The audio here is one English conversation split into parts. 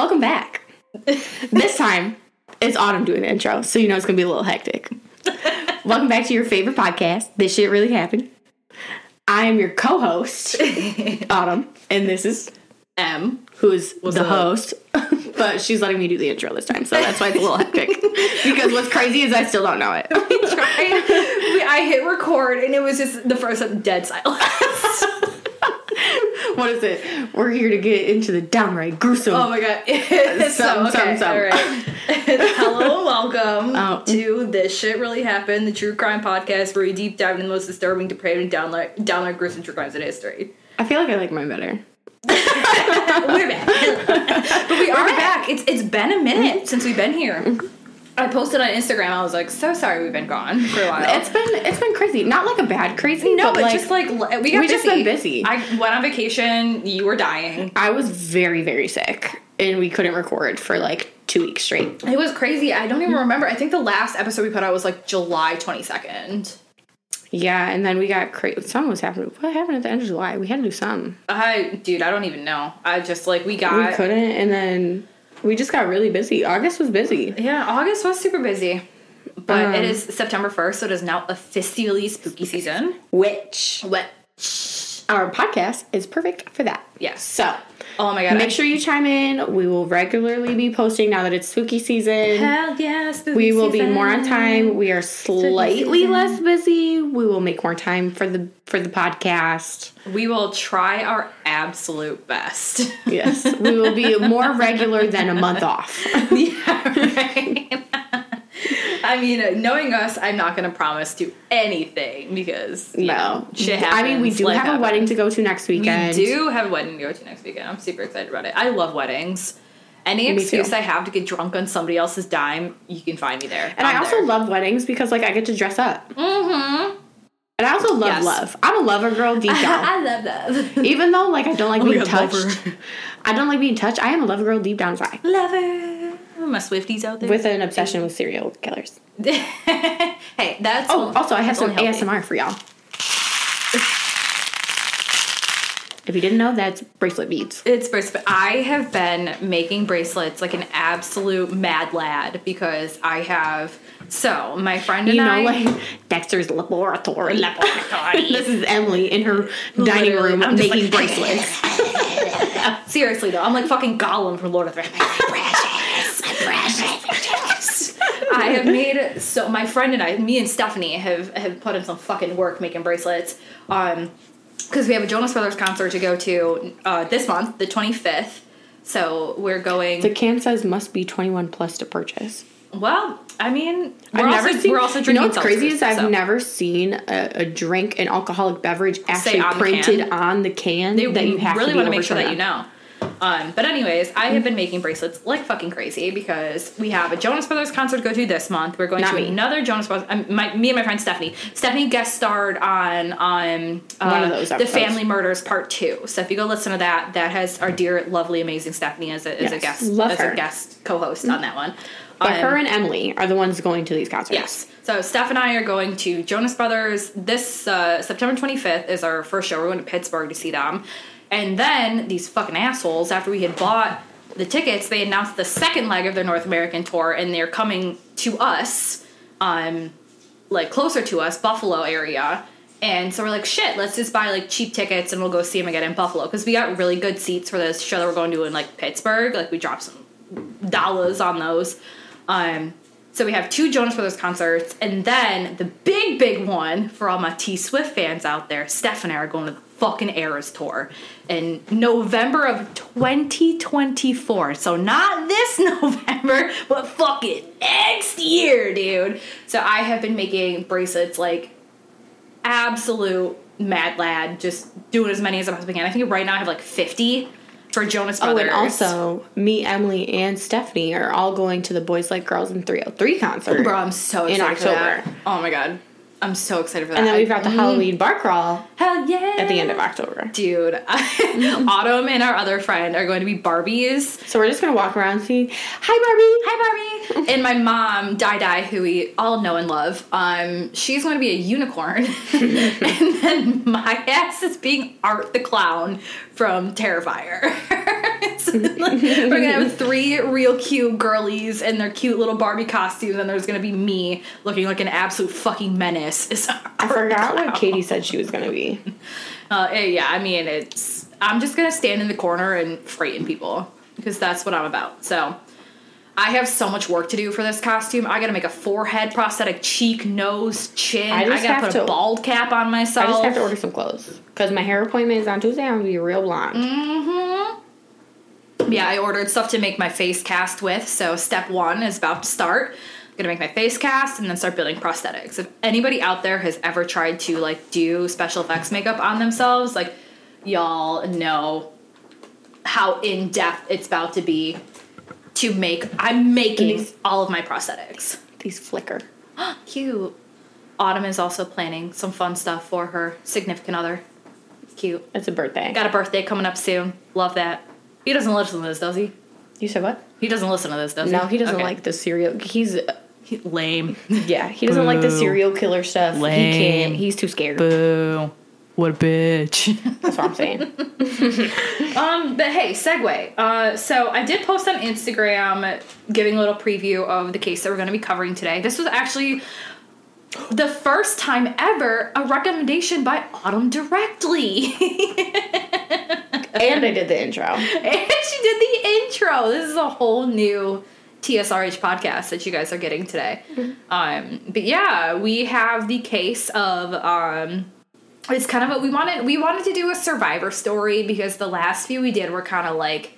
Welcome back. this time, it's Autumn doing the intro, so you know it's gonna be a little hectic. Welcome back to your favorite podcast. This shit really happened. I am your co-host, Autumn, and this is M. who is the up? host. but she's letting me do the intro this time, so that's why it's a little hectic. because what's crazy is I still don't know it. I, we- I hit record and it was just the first dead silence. What is it? We're here to get into the downright gruesome. oh my god. so, Some, okay, some, some. all right. Hello welcome Oh. to This Shit Really Happened, the true crime podcast where we deep dive into the most disturbing, depraved, and downright, downright gruesome true crimes in history. I feel like I like mine better. We're back. but we are back. It's it's been a minute mm-hmm. since we've been here. Mm-hmm. I posted on Instagram. I was like, so sorry we've been gone for a while. It's been it's been crazy. Not like a bad crazy. no, but but like, just like we got we just been busy. I went on vacation. You were dying. I was very very sick, and we couldn't record for like two weeks straight. It was crazy. I don't even remember. I think the last episode we put out was like July twenty second. Yeah, and then we got crazy. Something was happening. What happened at the end of July? We had to do something. Uh, I dude, I don't even know. I just like we got We couldn't, and then we just got really busy. August was busy. yeah. August was super busy, but Um, it is September first, so it is now officially spooky season. Which which our podcast is perfect for that. Yes. So Oh my god. make sure you chime in. We will regularly be posting now that it's spooky season. Hell yeah, spooky We will be more on time. We are slightly less busy. We will make more time for the for the podcast. We will try our absolute best. Yes, we will be more regular than a month off. yeah, right. I mean, knowing us, I'm not going to promise to anything because you know, shit happens. I mean, we do have a wedding to go to next weekend. We do have a wedding to go to next weekend. I'm super excited about it. I love weddings. Any Me excuse too. I have to get drunk on somebody else's dime, you can find me there. And i I'm also there. love weddings because like I get to dress up. Mm-hmm. And I also love Yes. love. I'm a lover girl deep down. I love that. Even though like I don't like Oh being God, touched. lover. I don't like being touched. I am a lover girl deep down inside. Lover. My Swifties out there. With an obsession with serial killers. hey, that's Oh, also I have some only healthy. ASMR for y'all. If you didn't know, that's bracelet beads. It's bracelet. I have been making bracelets like an absolute mad lad because I have. So my friend and You know, I, like Dexter's laboratory. Laboratory. this is Emily in her dining Literally, room I'm making like- bracelets. seriously though, I'm like fucking Gollum from Lord of the Rings. I have made so my friend and I, me and Stephanie have have put in some fucking work making bracelets. Um, because we have a Jonas Brothers concert to go to uh, this month, the 25th. So we're going. the can says must be 21 plus to purchase. well, I mean, we're I've also, never seen. we're also you drinking. know what's crazy is I've so. never seen a, a drink, an alcoholic beverage, actually on printed can. on the can They that you have really to want to make sure that you know. Um, but anyways, I have been making bracelets like fucking crazy because we have a Jonas Brothers concert to go to this month. We're going Not to me. another Jonas Brothers. Um, my, me and my friend Stephanie. Stephanie guest starred on on uh, One of those the. Family Murders Part Two. So if you go listen to that, that has our dear, lovely, amazing Stephanie as a, as a guest love as her. a guest co-host on that one. But Um, her and Emily are the ones going to these concerts. Yes. So Steph and I are going to Jonas Brothers this uh, September 25th is our first show. We're going to Pittsburgh to see them. And then these fucking assholes, after we had bought the tickets, they announced the second leg of their North American tour and they're coming to us, um, like closer to us, Buffalo area. And so we're like, shit, let's just buy like cheap tickets and we'll go see them again in Buffalo. Because we got really good seats for this show that we're going to in like Pittsburgh. Like we dropped some dollars on those. Um, so we have two Jonas Brothers concerts, and then the big, big one for all my T Swift fans out there, Steph and I are going to fucking Eras tour in November of 2024. So not this November, but fucking next year, dude. So I have been making bracelets like absolute mad lad, just doing as many as I possibly can. I think right now I have like 50 for Jonas Brothers. Oh, and also, me, Emily, and Stephanie are all going to the Boys Like Girls in 3OH!3 concert. Bro, I'm so In excited that. October. Oh my god. I'm so excited for that. And then we've got the Halloween bar crawl Hell yeah. at the end of October. Dude, Autumn and our other friend are going to be Barbies. So we're just gonna walk around and see, hi Barbie! Hi, Barbie. and my mom, Di Di, who we all know and love, um, she's going to be a unicorn. and then my ass is being Art the Clown from Terrifier. So like, we're gonna have three real cute girlies in their cute little Barbie costumes, and there's gonna be me looking like an absolute fucking menace. Is I forgot what Katie said she was gonna be. Uh, eh, yeah, I mean, it's. I'm just gonna stand in the corner and frighten people because that's what I'm about. So, I have so much work to do for this costume. I gotta make a forehead prosthetic, cheek, nose, chin. I I, gotta put to- a bald cap on myself. I just have to order some clothes because my hair appointment is on Tuesday. I'm gonna be real blonde. Mm-hmm. Yeah, I ordered stuff to make my face cast with. So step one is about to start. I'm gonna make my face cast and then start building prosthetics. If anybody out there has ever tried to like do special effects makeup on themselves, like y'all know how in depth it's about to be to make. I'm making These- all of my prosthetics. These flicker. Cute. Autumn is also planning some fun stuff for her significant other. Cute. It's a birthday. Got a birthday coming up soon. Love that. He doesn't listen to this, does he? You said what? He doesn't listen to this, does he? No, he doesn't Okay. like the serial. He's He- lame. yeah, he doesn't like the Boo. serial killer stuff. He Lame. can't. He's too scared. Boo. What a bitch. That's what I'm saying. um, but hey, segue. Uh, so I did post on Instagram giving a little preview of the case that we're going to be covering today. This was actually the first time ever a recommendation by Autumn directly. and I did the intro. and she did the intro. This is a whole new TSRH podcast that you guys are getting today. Um, but yeah, we have the case of um, it's kind of what we wanted. We wanted to do a survivor story because the last few we did were kind of like,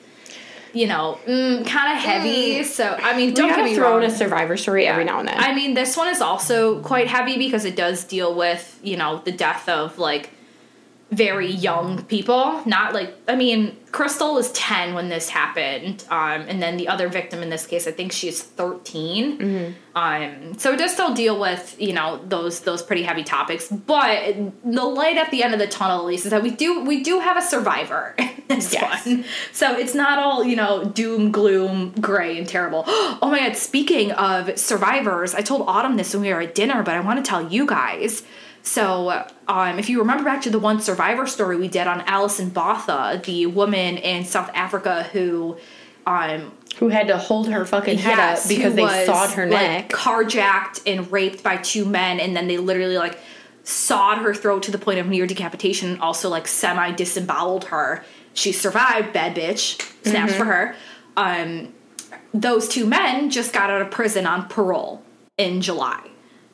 you know, mm, kind of heavy. So I mean, don't get me throw wrong. in a survivor story every now and then. I mean, this one is also quite heavy because it does deal with, you know, the death of like very young people. Not like, I mean, Krystal was 10 when this happened. Um, and then the other victim in this case, I think she's 13. Mm-hmm. Um, so it does still deal with, you know, those, those pretty heavy topics. But the light at the end of the tunnel, at least, is that we do, we do have a survivor in this Yes. one. So it's not all, you know, doom, gloom, gray, and terrible. Oh my god, speaking of survivors, I told Autumn this when we were at dinner, but I want to tell you guys. So, um, if you remember back to the one survivor story we did on Alison Botha, the woman in South Africa who um, Who had to hold her fucking head Yes, up because they was, sawed her like, neck. carjacked and raped by two men, and then they literally like sawed her throat to the point of near decapitation, and also like semi disemboweled her. She survived, bad bitch. Snaps Mm-hmm. for her. Um, those two men just got out of prison on parole in July,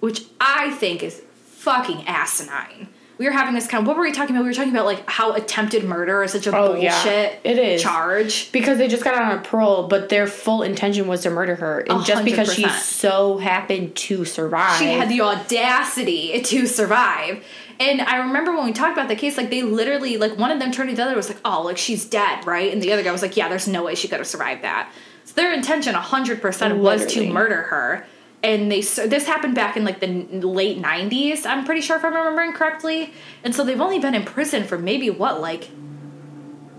which I think is fucking asinine. We were having this kind of what were we talking about? We were talking about like how attempted murder is such a Oh, bullshit yeah. It is. charge. because they just got out on a parole, but their full intention was to murder her, and A just because she so happened to survive, she had the audacity to survive. And I remember when we talked about the case, like they literally, like one of them turned to the other was like, "Oh, like she's dead, right?" And the other guy was like, "Yeah, there's no way she could have survived that." So their intention, hundred percent, was to murder her. And they so this happened back in like the late '90s. I'm pretty sure if I'm remembering correctly. And so they've only been in prison for maybe what, like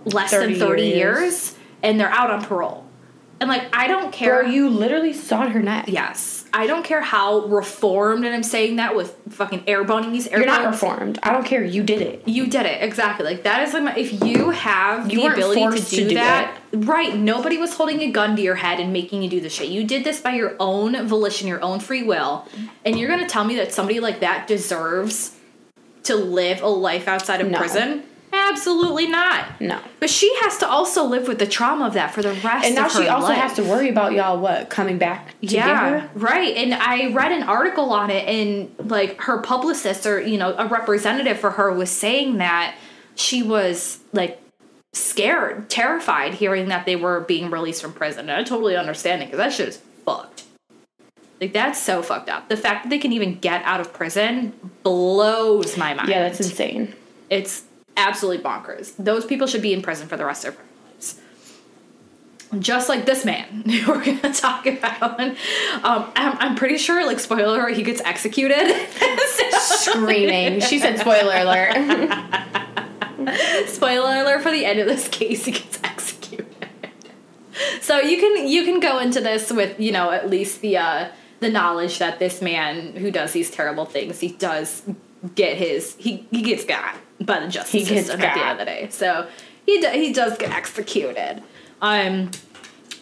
less 30 than 30 years. years, and they're out on parole. And like I don't care. You literally sawed her neck. Yes. I don't care how reformed, and I'm saying that with fucking air bunnies. Air You're not reformed. I don't care. You did it. You did it exactly. Like that is like my, if you have You the ability to do, to do that, right? Nobody was holding a gun to your head and making you do the shit. You did this by your own volition, your own free will, and you're gonna tell me that somebody like that deserves to live a life outside of No. prison? Absolutely not. No. But she has to also live with the trauma of that for the rest. And now she also life. has to worry about y'all what coming back to get her. right. And I read an article on it, and like her publicist or you know a representative for her was saying that she was like scared, terrified, hearing that they were being released from prison. And I totally understand it because that shit is fucked. Like that's so fucked up. The fact that they can even get out of prison blows my mind. Yeah, that's insane. It's absolutely bonkers. Those people should be in prison for the rest of their lives. Just like this man we're gonna talk about. Um, I'm, I'm pretty sure, like, spoiler alert, he gets executed. Screaming. she said, "Spoiler alert." spoiler alert for the end of this case, he gets executed. So you can you can go into this with you know at least the uh, the knowledge that this man who does these terrible things, he does get his he he gets got by the justice He gets system at the end of the day. So he do, he does get executed. Um,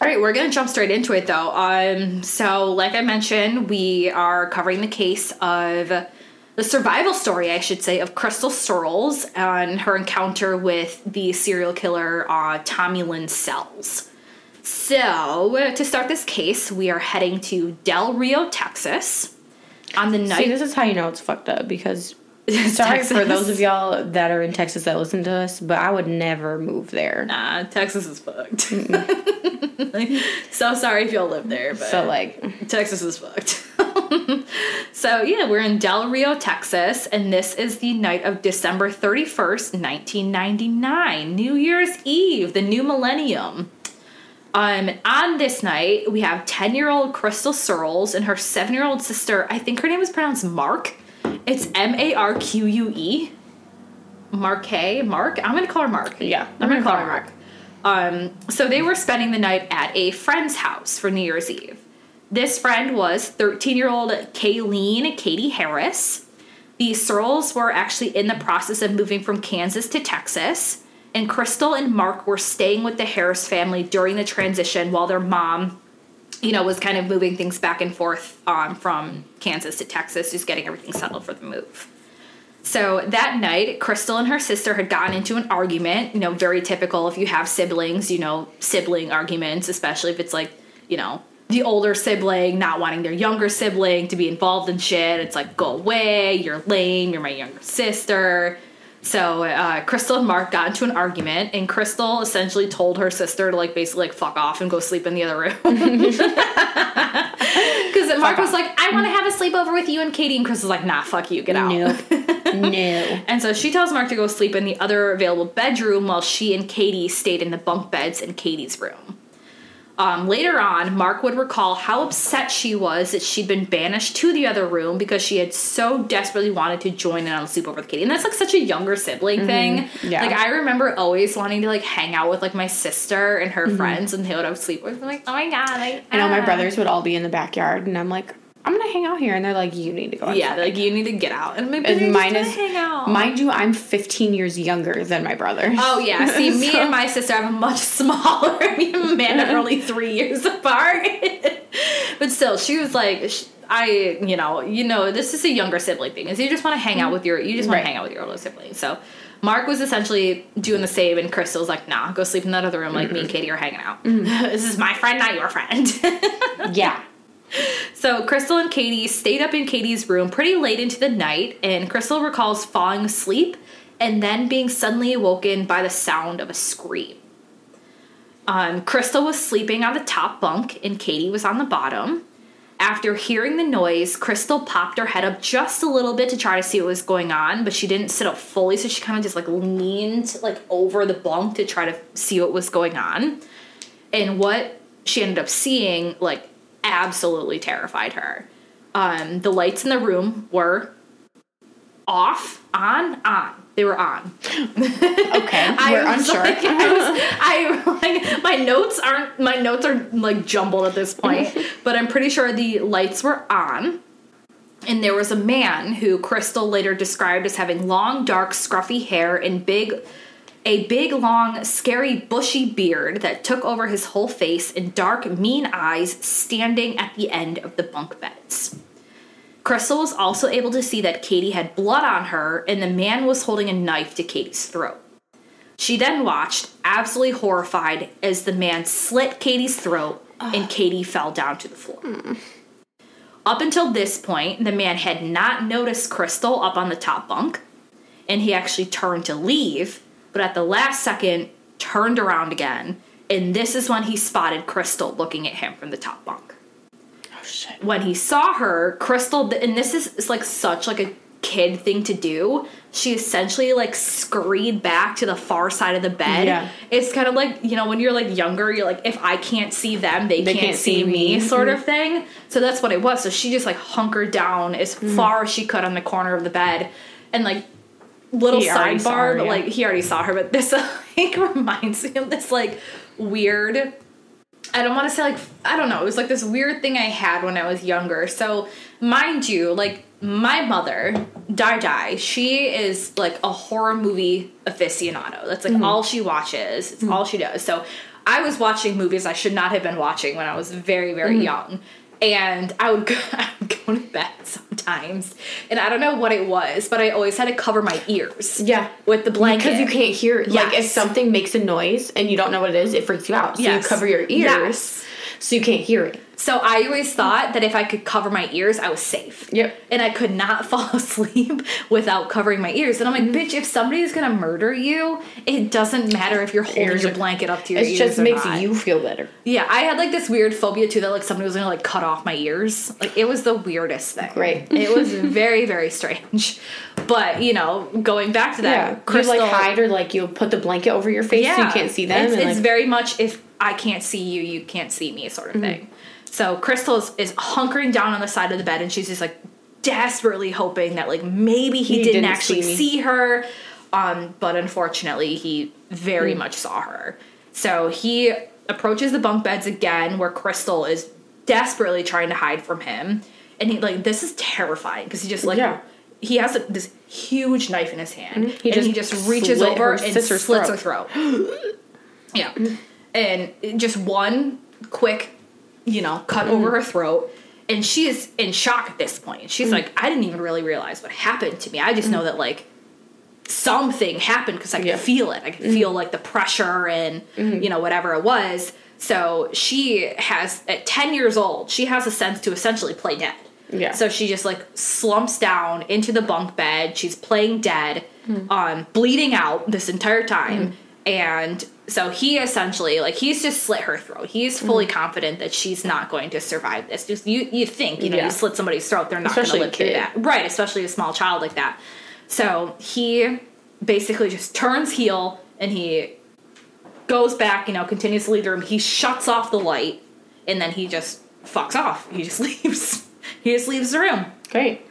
all right, we're gonna jump straight into it though. Um, so, like I mentioned, we are covering the case of the survival story, I should say, of Krystal Surles and her encounter with the serial killer uh, Tommy Lynn Sells. So, to start this case, we are heading to Del Rio, Texas, on the night. See, this is how you know it's fucked up because sorry for those of y'all that are in Texas that listen to us, but I would never move there. Nah, Texas is fucked. so sorry if y'all live there, but So like, Texas is fucked. so yeah, we're in Del Rio, Texas, and this is the night of December 31st, 1999, New Year's Eve, the new millennium. Um, on this night, we have 10 year old Krystal Surles and her 7 year old sister. I think her name is pronounced Mark. It's M A R Q U E. Marque? Mark? I'm gonna call her Mark. Yeah, I'm gonna call her Mark. Um, so they were spending the night at a friend's house for New Year's Eve. This friend was 13 year old Kaylene Katie Harris. The Surles were actually in the process of moving from Kansas to Texas, and Krystal and Mark were staying with the Harris family during the transition while their mom, you know, was kind of moving things back and forth um, from Kansas to Texas, just getting everything settled for the move. So that night, Krystal and her sister had gotten into an argument. You know, very typical if you have siblings, you know, sibling arguments, especially if it's like, you know, the older sibling not wanting their younger sibling to be involved in shit. It's like, go away, you're lame, you're my younger sister. So uh, Krystal and Mark got into an argument, and Krystal essentially told her sister to like basically like fuck off and go sleep in the other room. Because Mark was like, I want to have a sleepover with you and Katie, and Krystal's like, Nah, fuck you, get out. nope, no. And so she tells Mark to go sleep in the other available bedroom while she and Katie stayed in the bunk beds in Katie's room. Um, later on, Mark would recall how upset she was that she'd been banished to the other room because she had so desperately wanted to join in on a sleepover with Katie. And that's like such a younger sibling thing. Yeah. Like I remember always wanting to like hang out with like my sister and her friends and they would have sleep with. I'm like, oh my god, like I know my ah. brothers would all be in the backyard, and I'm like, I'm gonna hang out here, and they're like, you need to go. Yeah, outside. like you need to get out. And maybe And mine is, hang out. mind you, I'm 15 years younger than my brother. Oh yeah, see, me and my sister have a much smaller. Me and Amanda are only three years apart, but still, she was like, sh- I, you know, you know, this is a younger sibling thing. Is you just want to hang out with your, you just want Right. to hang out with your older sibling. So, Mark was essentially doing the same, and Krystal's like, Nah, go sleep in that other room. Like me and Katie are hanging out. Mm-hmm. this is my friend, not your friend. yeah. So Krystal and Katie stayed up in Katie's room pretty late into the night, and Krystal recalls falling asleep and then being suddenly awoken by the sound of a scream. Um, Krystal was sleeping on the top bunk, and Katie was on the bottom. After hearing the noise, Krystal popped her head up just a little bit to try to see what was going on, but she didn't sit up fully, so she kind of just like leaned like over the bunk to try to see what was going on. And what she ended up seeing like absolutely terrified her. Um, the lights in the room were off, on, on. They were on. Okay. I We're was unsure. Like, I was, I like my notes aren't my notes are like jumbled at this point, but I'm pretty sure the lights were on. And there was a man who Krystal later described as having long, dark, scruffy hair and big, a big, long, scary, bushy beard that took over his whole face and dark, mean eyes standing at the end of the bunk beds. Krystal was also able to see that Katie had blood on her and the man was holding a knife to Katie's throat. She then watched, absolutely horrified, as the man slit Katie's throat and Katie fell down to the floor. Up until this point, the man had not noticed Krystal up on the top bunk, and he actually turned to leave, but at the last second, turned around again, and this is when he spotted Krystal looking at him from the top bunk Oh shit. when he saw her, Krystal, and this is like such like a kid thing to do. She essentially like scurried back to the far side of the bed. Yeah. It's kind of like you know when you're like younger, you're like if I can't see them, they, They can't, can't see, me, me. sort of thing. So that's what it was. So she just like hunkered down as Mm. far as she could on the corner of the bed, and like little He sidebar, her, but yeah. like he already saw her. But this like reminds me of this like weird I don't want to say like I don't know. It was like this weird thing I had when I was younger. So, mind you, like my mother, Dai Dai, she is like a horror movie aficionado. That's like mm-hmm. all she watches. It's all she does. So, I was watching movies I should not have been watching when I was very, very mm-hmm. young. And I would, go, I would go to bed sometimes, and I don't know what it was, but I always had to cover my ears. Yeah. with the blanket Because you can't hear it. Like if something makes a noise and you don't know what it is, it freaks you out. So Yes. you cover your ears Yes. so you can't hear it. So I always thought that if I could cover my ears, I was safe. Yep. And I could not fall asleep without covering my ears. And I'm like, Mm-hmm. bitch, if somebody's gonna murder you, it doesn't matter if you're holding Ears your blanket up to your It ears. It just makes not. you feel better. Yeah, I had like this weird phobia too that like somebody was gonna like cut off my ears. Like it was the weirdest thing. Great. It was very, very strange. But you know, going back to that, Yeah. Krystal, you like hide or like you'll put the blanket over your face so you can't see them. It's, it's like, very much if I can't see you, you can't see me, sort of Mm-hmm. thing. So Krystal is, is hunkering down on the side of the bed, and she's just like desperately hoping that like maybe he, He didn't, didn't actually see see her. Um, but unfortunately, he very Mm. much saw her. So he approaches the bunk beds again, where Krystal is desperately trying to hide from him, and he like this is terrifying because he just like. Yeah. He has a, this huge knife in his hand, He and he just just reaches over and slits throat. her throat. Yeah. And just one quick, you know, cut Mm-hmm. over her throat. And she is in shock at this point. Mm. She's like, I didn't even really realize what happened to me. I just know that, like, something happened because I could Yeah. Mm-hmm. feel it. I could feel, like, the pressure and, you know, whatever it was. So she has, at 10 years old, she has a sense to essentially play dead. Yeah. So she just like slumps down into the bunk bed. She's playing dead, Hmm. um, bleeding out this entire time. And so he essentially like he's just slit her throat. He's fully Hmm. confident that she's not going to survive this. Just you you think, you know, Yeah. you slit somebody's throat, they're not Especially a live through that. Right, especially a small child like that. So he basically just turns heel and he goes back, you know, continues to leave the room. He shuts off the light and then he just fucks off. He just leaves. he just leaves the room. Great.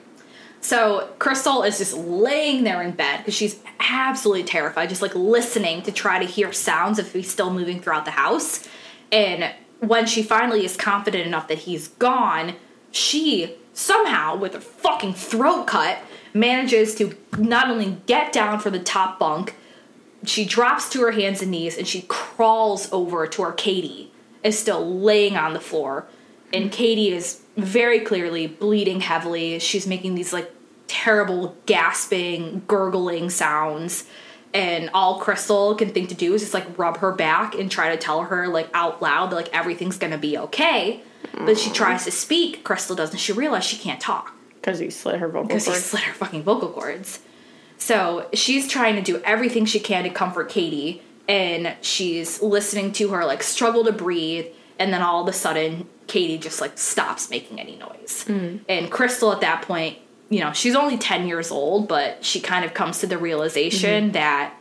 So Krystal is just laying there in bed because she's absolutely terrified, just like listening to try to hear sounds if he's still moving throughout the house. And when she finally is confident enough that he's gone, she somehow, with her fucking throat cut, manages to not only get down from the top bunk, she drops to her hands and knees and she crawls over to where Katie is still laying on the floor. And Katie is very clearly bleeding heavily. She's making these like terrible gasping, gurgling sounds. And all Krystal can think to do is just like rub her back and try to tell her like out loud that like everything's gonna be okay. But she tries to speak. Krystal doesn't. She realizes she can't talk Because he slit her vocal cords. because he slit her fucking vocal cords. So she's trying to do everything she can to comfort Katie, and she's listening to her like struggle to breathe, and then all of a sudden, Katie just like stops making any noise. Mm. And Krystal at that point, you know, she's only 10 years old, but she kind of comes to the realization mm-hmm. that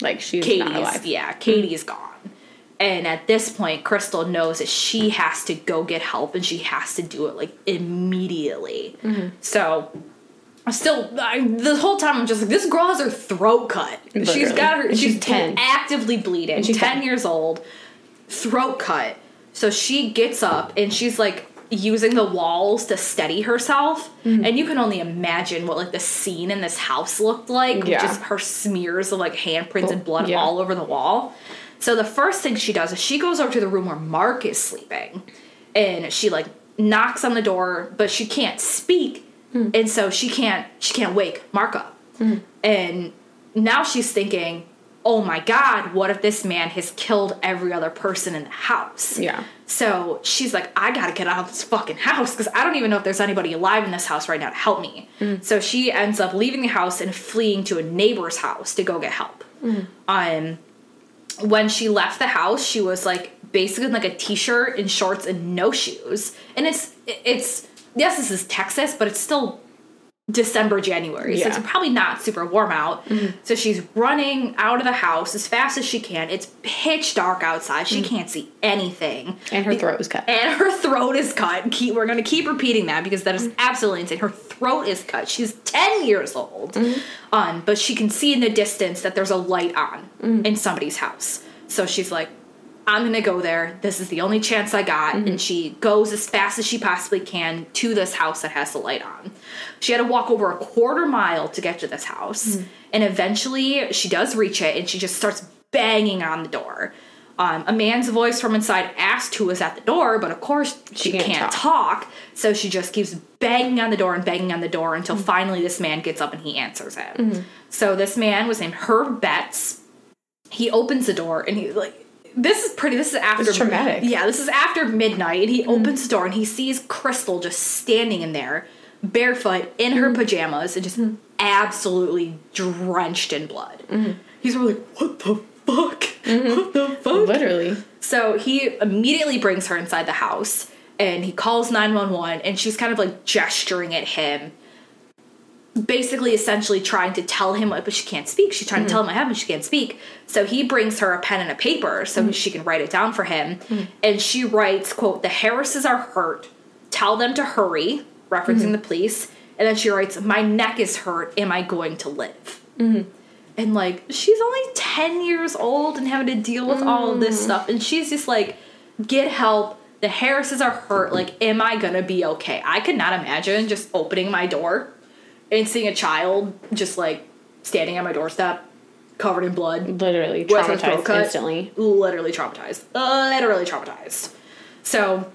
Like she's not alive. yeah, mm. Katie's gone. And at this point, Krystal knows that she has to go get help and she has to do it like immediately. Mm-hmm. So I'm still I, the whole time I'm just like this girl has her throat cut. She's got her she's, she's 10. actively bleeding. she's 10 10. years old, throat cut. So she gets up and she's like using the walls to steady herself. Mm-hmm. And you can only imagine what like the scene in this house looked like. Yeah. Just her smears of like handprints and blood Yeah. all over the wall. So the first thing she does is she goes over to the room where Mark is sleeping. And she like knocks on the door, but she can't speak. And so she can't she can't wake Mark up. And now she's thinking, "Oh my god, what if this man has killed every other person in the house?" Yeah. So she's like, I gotta get out of this fucking house because I don't even know if there's anybody alive in this house right now to help me. So she ends up leaving the house and fleeing to a neighbor's house to go get help. Um, when she left the house, she was like basically in like a t-shirt and shorts and no shoes. And it's it's yes, this is Texas, but it's still December, January. So it's probably not super warm out. Mm-hmm. So she's running out of the house as fast as she can. It's pitch dark outside. She mm. can't see anything. And her throat was cut. And her throat is cut. Keep, we're going to keep repeating that because that is mm. absolutely insane. Her throat is cut. She's 10 years old. Mm-hmm. Um, but she can see in the distance that there's a light on mm. in somebody's house. So she's like, I'm to go there. This is the only chance I got. And mm-hmm. she goes as fast as she possibly can to this house that has the light on. She had to walk over a quarter mile to get to this house. Mm-hmm. And eventually she does reach it and she just starts banging on the door. Um, a man's voice from inside asked who was at the door, but of course she, can't can't, talk. talk. So she just keeps banging on the door and banging on the door until mm-hmm. finally this man gets up and he answers it. So this man was named Herb Betts. He opens the door and he's like, "This is pretty. This is after It's traumatic. Yeah, this is after midnight. And he mm-hmm. opens the door and he sees Krystal just standing in there, barefoot in her mm-hmm. pajamas and just mm-hmm. absolutely drenched in blood. He's really like, "What the fuck? What the fuck?" Literally. So he immediately brings her inside the house and he calls 911 and she's kind of like gesturing at him. Basically, essentially trying to tell him, but she can't speak. She's trying to tell mm-hmm. him what happened. She can't speak. So he brings her a pen and a paper so mm-hmm. she can write it down for him. Mm-hmm. And she writes, "quote The Harrises are hurt. Tell them to hurry," referencing the police. And then she writes, "My neck is hurt. Am I going to live?" and like she's only 10 years old and having to deal with all of this mm. stuff and she's just like get help the harrises are hurt like am i gonna be okay i could not imagine just opening my door and seeing a child just like standing at my doorstep covered in blood. Literally with her throat traumatized cut. instantly. literally traumatized. Literally traumatized. So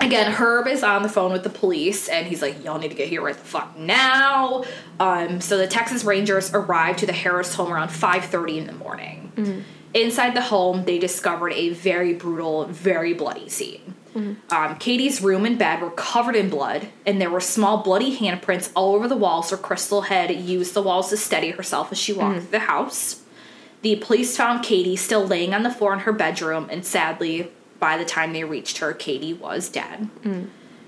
again herb is on the phone with the police and he's like y'all need to get here right the fuck now. Um, so the texas rangers arrived to the harris home around 5.30 in the morning. Inside the home they discovered a very brutal very bloody scene um, katie's room and bed were covered in blood and there were small bloody handprints all over the walls where krystal had used the walls to steady herself as she walked through the house the police found Katie still laying on the floor in her bedroom, and sadly, by the time they reached her, Katie was dead.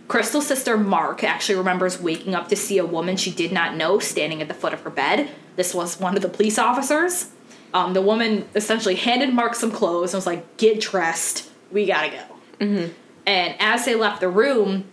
Krystal's sister Mark actually remembers waking up to see a woman she did not know standing at the foot of her bed. This was one of the police officers. Um, the woman essentially handed Mark some clothes and was like, "Get dressed, we gotta go." And as they left the room,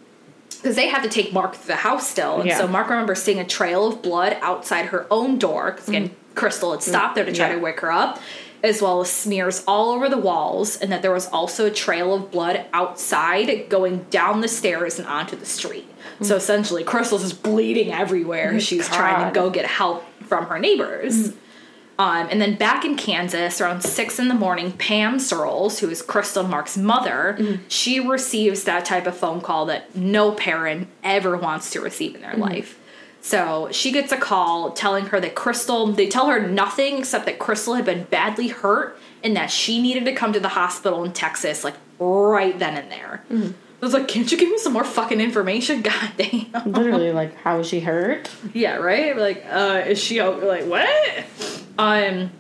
because they had to take Mark through the house still, and Yeah. so Mark remembers seeing a trail of blood outside her own door. Because again, mm. Krystal had mm. stopped there to try Yeah. to wake her up, as well as smears all over the walls, and that there was also a trail of blood outside going down the stairs and onto the street. Mm. So essentially, Krystal's just bleeding everywhere. as She's trying to go get help from her neighbors. Um, and then back in Kansas, around six in the morning, Pam Surles, who is Krystal Mark's mother, she receives that type of phone call that no parent ever wants to receive in their life. So she gets a call telling her that Krystal, they tell her nothing except that Krystal had been badly hurt and that she needed to come to the hospital in Texas, like right then and there. I was like, can't you give me some more fucking information? God damn. Literally, like, how is she hurt? Yeah, right? Like, uh, is she o- like what? Um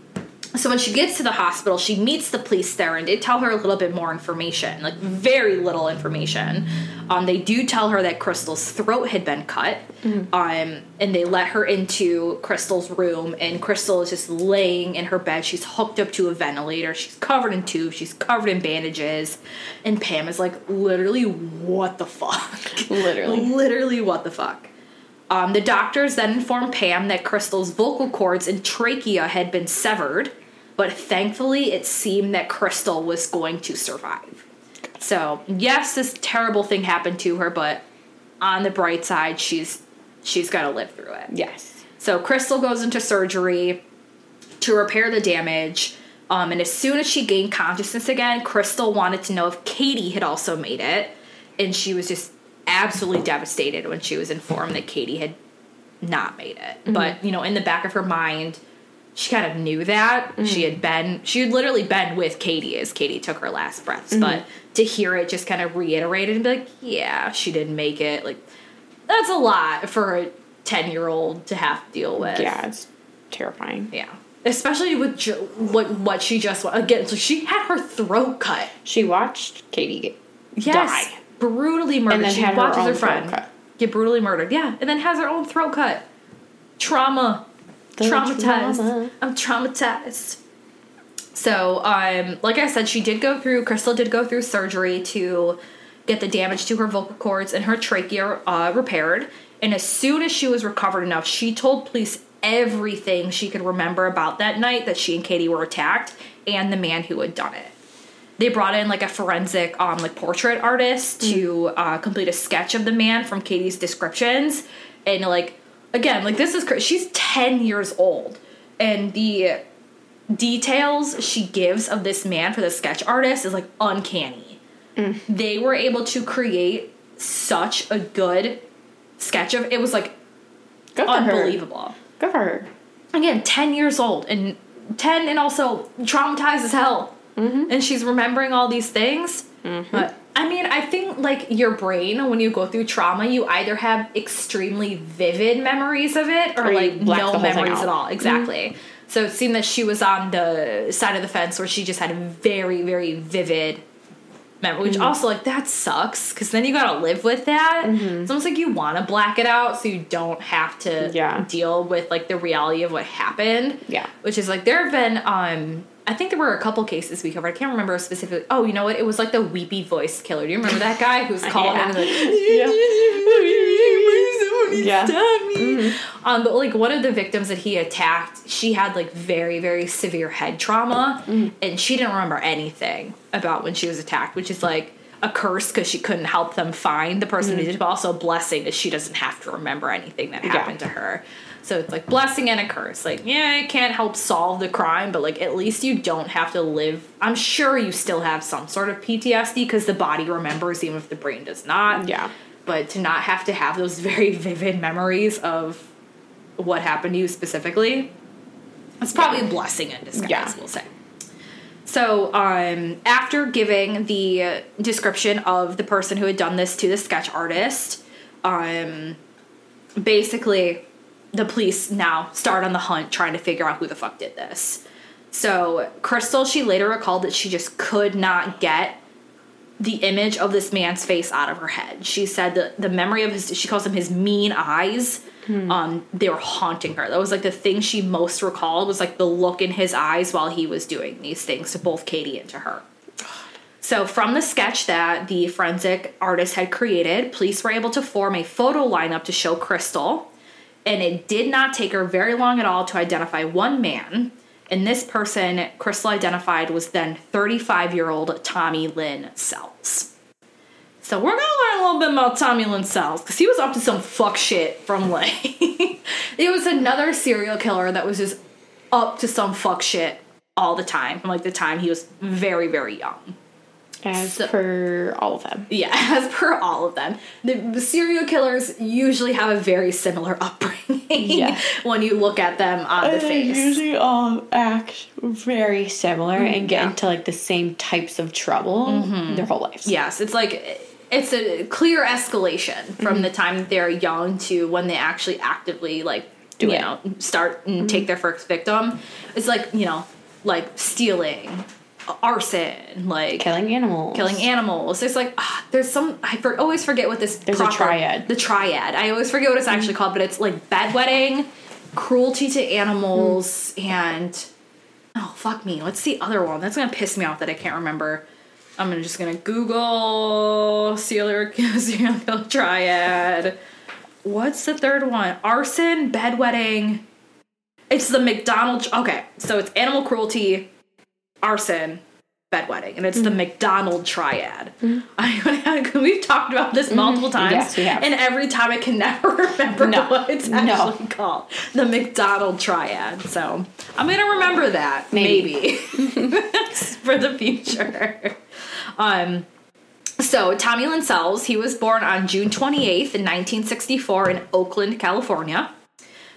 so when she gets to the hospital, she meets the police there and they tell her a little bit more information, like very little information. Um, they do tell her that Krystal's throat had been cut, um, and they let her into Krystal's room, and Krystal is just laying in her bed. She's hooked up to a ventilator. She's covered in tubes. She's covered in bandages, and Pam is like, literally, what the fuck? Literally. literally, what the fuck? Um, the doctors then informed Pam that Krystal's vocal cords and trachea had been severed, but thankfully it seemed that Krystal was going to survive. So yes, this terrible thing happened to her, but on the bright side, she's she's got to live through it. Yes. So Krystal goes into surgery to repair the damage. Um, and as soon as she gained consciousness again, Krystal wanted to know if Katie had also made it. And she was just absolutely devastated when she was informed that Katie had not made it. Mm-hmm. But, you know, in the back of her mind, she kind of knew that. Mm. She had been, she had literally been with Katie as Katie took her last breaths. Mm-hmm. But to hear it just kind of reiterated and be like, yeah, she didn't make it. Like, that's a lot for a 10 year old to have to deal with. Yeah, it's terrifying. Yeah. Especially with ju- what what she just again, so she had her throat cut. She watched Katie get Yes, die. Brutally murdered. then she had watches her, own throat friend cut. get brutally murdered. Yeah, and then has her own throat cut. Trauma. The traumatized. trauma. I'm traumatized. So, um, like I said, she did go through. Krystal did go through surgery to get the damage to her vocal cords and her trachea uh, repaired. And as soon as she was recovered enough, she told police everything she could remember about that night that she and Katie were attacked and the man who had done it. They brought in like a forensic, um, like portrait artist to uh, complete a sketch of the man from Katie's descriptions, and like again, like this is cra- she's ten years old, and the details she gives of this man for the sketch artist is like uncanny. They were able to create such a good sketch of it was like Good unbelievable. Good for her. Again, 10 years old and 10 and also traumatized as hell. And she's remembering all these things. But I mean, I think like your brain, when you go through trauma, you either have extremely vivid memories of it or, Or like no memories at all. Exactly. So it seemed that she was on the side of the fence where she just had a very, very vivid memory, which also like that sucks because then you gotta live with that. It's almost like you want to black it out so you don't have to Yeah. deal with like the reality of what happened. Yeah. Which is like there have been um I think there were a couple cases we covered. I can't remember specifically. Oh, you know what? It was like the weepy voice killer. Do you remember that guy who was calling Yeah. like, Yeah. Me. Mm-hmm. Um, but like one of the victims that he attacked, she had like very, very severe head trauma, mm-hmm. and she didn't remember anything about when she was attacked, which is like a curse because she couldn't help them find the person who mm-hmm. did it, but also a blessing that she doesn't have to remember anything that happened to her. So it's like blessing and a curse. Like, yeah, it can't help solve the crime, but like at least you don't have to live. I'm sure you still have some sort of PTSD because the body remembers even if the brain does not Yeah. but to not have to have those very vivid memories of what happened to you specifically it's probably a blessing in disguise Yeah. we'll say so um, after giving the description of the person who had done this to the sketch artist um, basically the police now start on the hunt trying to figure out who the fuck did this so krystal she later recalled that she just could not get the image of this man's face out of her head. She said that the memory of his, she calls them his mean eyes, um, they were haunting her. That was like the thing she most recalled was like the look in his eyes while he was doing these things to both Katie and to her. So, from the sketch that the forensic artist had created, police were able to form a photo lineup to show Krystal, and it did not take her very long at all to identify one man. And this person Krystal identified was then 35 year old Tommy Lynn Sells. So we're gonna learn a little bit about Tommy Lynn Sells because he was up to some fuck shit from like it was another serial killer that was just up to some fuck shit all the time from like the time he was very very young. As So- per all of them. Yeah, as per all of them, the, the serial killers usually have a very similar upbringing. Yeah. when you look at them on the face. They usually all act very similar mm-hmm. and get yeah. into like the same types of trouble mm-hmm. their whole lives. Yes, it's like it's a clear escalation from mm-hmm. the time they're young to when they actually actively like Do you know start and take their first victim. It's like you know like stealing, arson, like Killing animals. killing animals. There's like ah, there's some I for, always forget what this There's a triad. The triad. I always forget what it's actually called, but it's like bedwetting, cruelty to animals, and oh fuck me, what's the other one? That's gonna piss me off that I can't remember. I'm gonna just gonna Google serial killer triad. What's the third one? Arson, bedwetting. It's the McDonald. Okay, so it's animal cruelty, arson, bedwetting, and it's the mm-hmm. McDonald triad. Mm-hmm. I, we've talked about this mm-hmm. multiple times, Yes, we have. and every time I can never remember No. what it's No. actually called. The McDonald triad. So I'm gonna remember that maybe, Maybe. for the future. Um. So Tommy Lynn Sells, he was born on June 28th in 1964 in Oakland, California.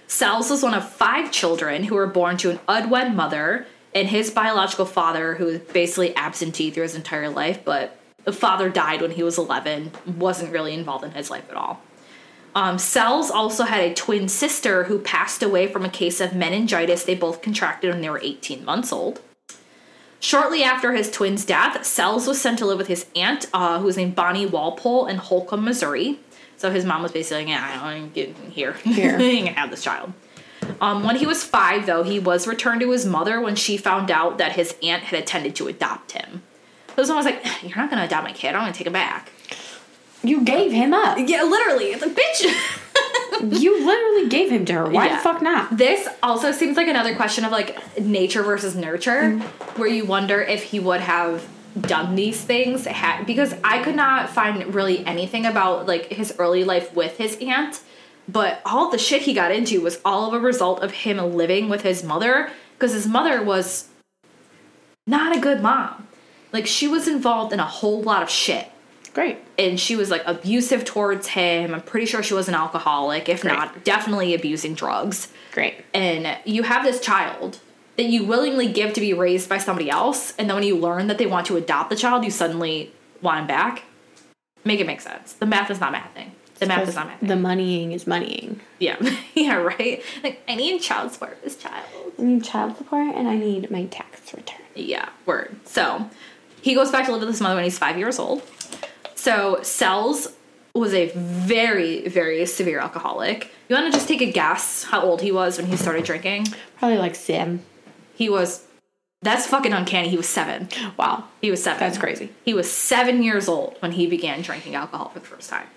Sells was one of five children who were born to an unwed mother and his biological father, who was basically absentee through his entire life, but the father died when he was 11, wasn't really involved in his life at all. Um, Sells also had a twin sister who passed away from a case of meningitis they both contracted when they were 18 months old. Shortly after his twin's death, Sells was sent to live with his aunt, uh, who was named Bonnie Walpole in Holcomb, Missouri. So his mom was basically like, yeah, I don't get here. Here. you have this child. Um, when he was five, though, he was returned to his mother when she found out that his aunt had intended to adopt him. So his mom was like, You're not gonna adopt my kid, I'm gonna take him back. You gave him up. Yeah, literally. It's a bitch. you literally gave him to her. Why Yeah. the fuck not? This also seems like another question of like nature versus nurture, where you wonder if he would have done these things had because I could not find really anything about like his early life with his aunt, but all the shit he got into was all of a result of him living with his mother because his mother was not a good mom. Like she was involved in a whole lot of shit. Great. And she was like abusive towards him. I'm pretty sure she was an alcoholic, if Great. not, definitely abusing drugs. Great. And you have this child that you willingly give to be raised by somebody else, and then when you learn that they want to adopt the child, you suddenly want him back. Make it make sense. The math is not mathing. The math is not mathing. The moneying is moneying. Yeah, yeah, right. Like I need child support for this child. I need child support and I need my tax return. Yeah, word. So he goes back to live with his mother when he's five years old. So Sells was a very, very severe alcoholic. You want to just take a guess how old he was when he started drinking? Probably like Sim. He was. That's fucking uncanny. He was seven. Wow. He was seven. That's crazy. He was seven years old when he began drinking alcohol for the first time.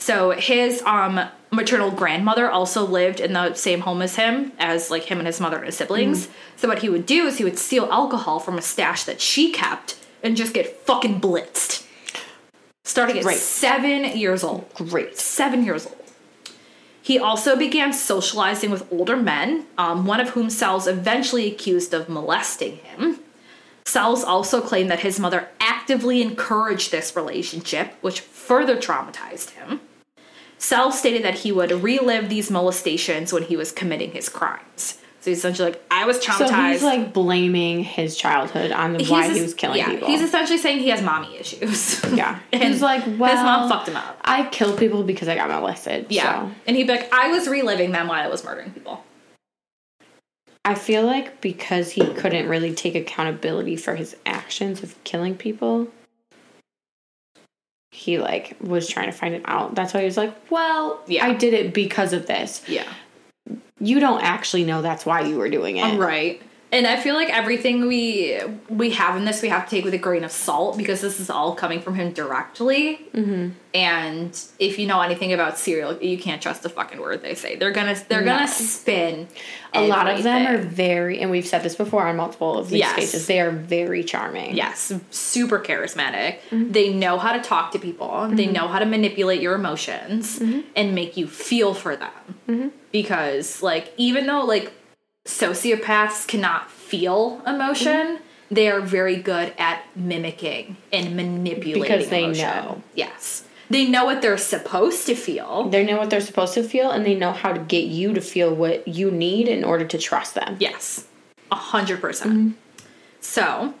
So his um, maternal grandmother also lived in the same home as him, as like him and his mother and his siblings. So what he would do is he would steal alcohol from a stash that she kept and just get fucking blitzed. Starting at Great. seven years old. Great. Seven years old. He also began socializing with older men, um, one of whom Sells eventually accused of molesting him. Sells also claimed that his mother actively encouraged this relationship, which further traumatized him. Sells stated that he would relive these molestations when he was committing his crimes. So he's essentially like, I was traumatized. So he's like blaming his childhood on the why He's he was killing yeah, people. He's essentially saying he has mommy issues. yeah. And he's like, well, his mom fucked him up. I killed people because I got molested. Yeah. So And he'd be like, I was reliving them while I was murdering people. I feel like because he couldn't really take accountability for his actions of killing people, he like was trying to find it out. That's why he was like, "Well, Yeah. I did it because of this." Yeah. You don't actually know that's why you were doing it. Right. And I feel like everything we we have in this we have to take with a grain of salt because this is all coming from him directly. Mm-hmm. And if you know anything about serial, you can't trust a fucking word they say. They're gonna they're No. gonna spin. A lot of them are very, and we've said this before on multiple of these Yes. cases. They are very charming. yes, super charismatic. Mm-hmm. They know how to talk to people. They know how to manipulate your emotions Mm-hmm. and make you feel for them. Because like even though like sociopaths cannot feel emotion, Mm-hmm. they are very good at mimicking and manipulating Because they emotion. know. Yes. They know what they're supposed to feel. They know what they're supposed to feel, and they know how to get you to feel what you need in order to trust them. Yes, a hundred Mm-hmm. percent. So,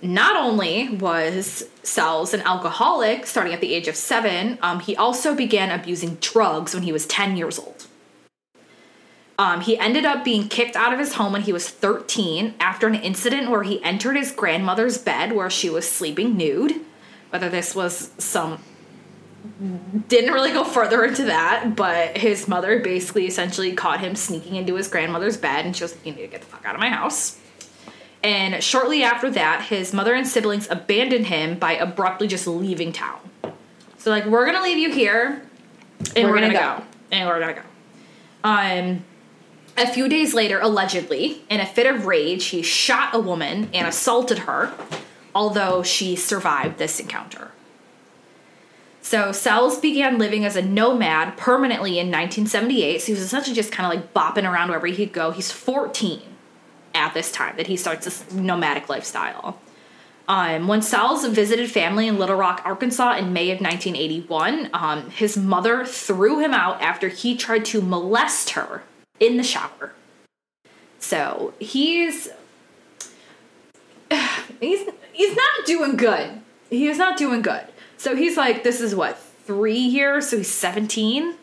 not only was Sells an alcoholic starting at the age of seven, um, he also began abusing drugs when he was ten years old. Um, he ended up being kicked out of his home when he was 13 after an incident where he entered his grandmother's bed where she was sleeping nude. Whether this was some didn't really go further into that, but his mother basically essentially caught him sneaking into his grandmother's bed and she was like, You need to get the fuck out of my house. And shortly after that, his mother and siblings abandoned him by abruptly just leaving town. So, like, we're gonna leave you here and We're we're, gonna gonna, go. go. And we're gonna go. Um, a few days later, allegedly, in a fit of rage, he shot a woman and assaulted her, although she survived this encounter. So Sells began living as a nomad permanently in 1978. So he was essentially just kind of like bopping around wherever he could go. He's 14 at this time that he starts this nomadic lifestyle. Um, when Sells visited family in Little Rock, Arkansas in May of 1981, um, his mother threw him out after he tried to molest her in the shower. So he's he's he's not doing good. He is not doing good. So he's like, this is what three years. So he's 17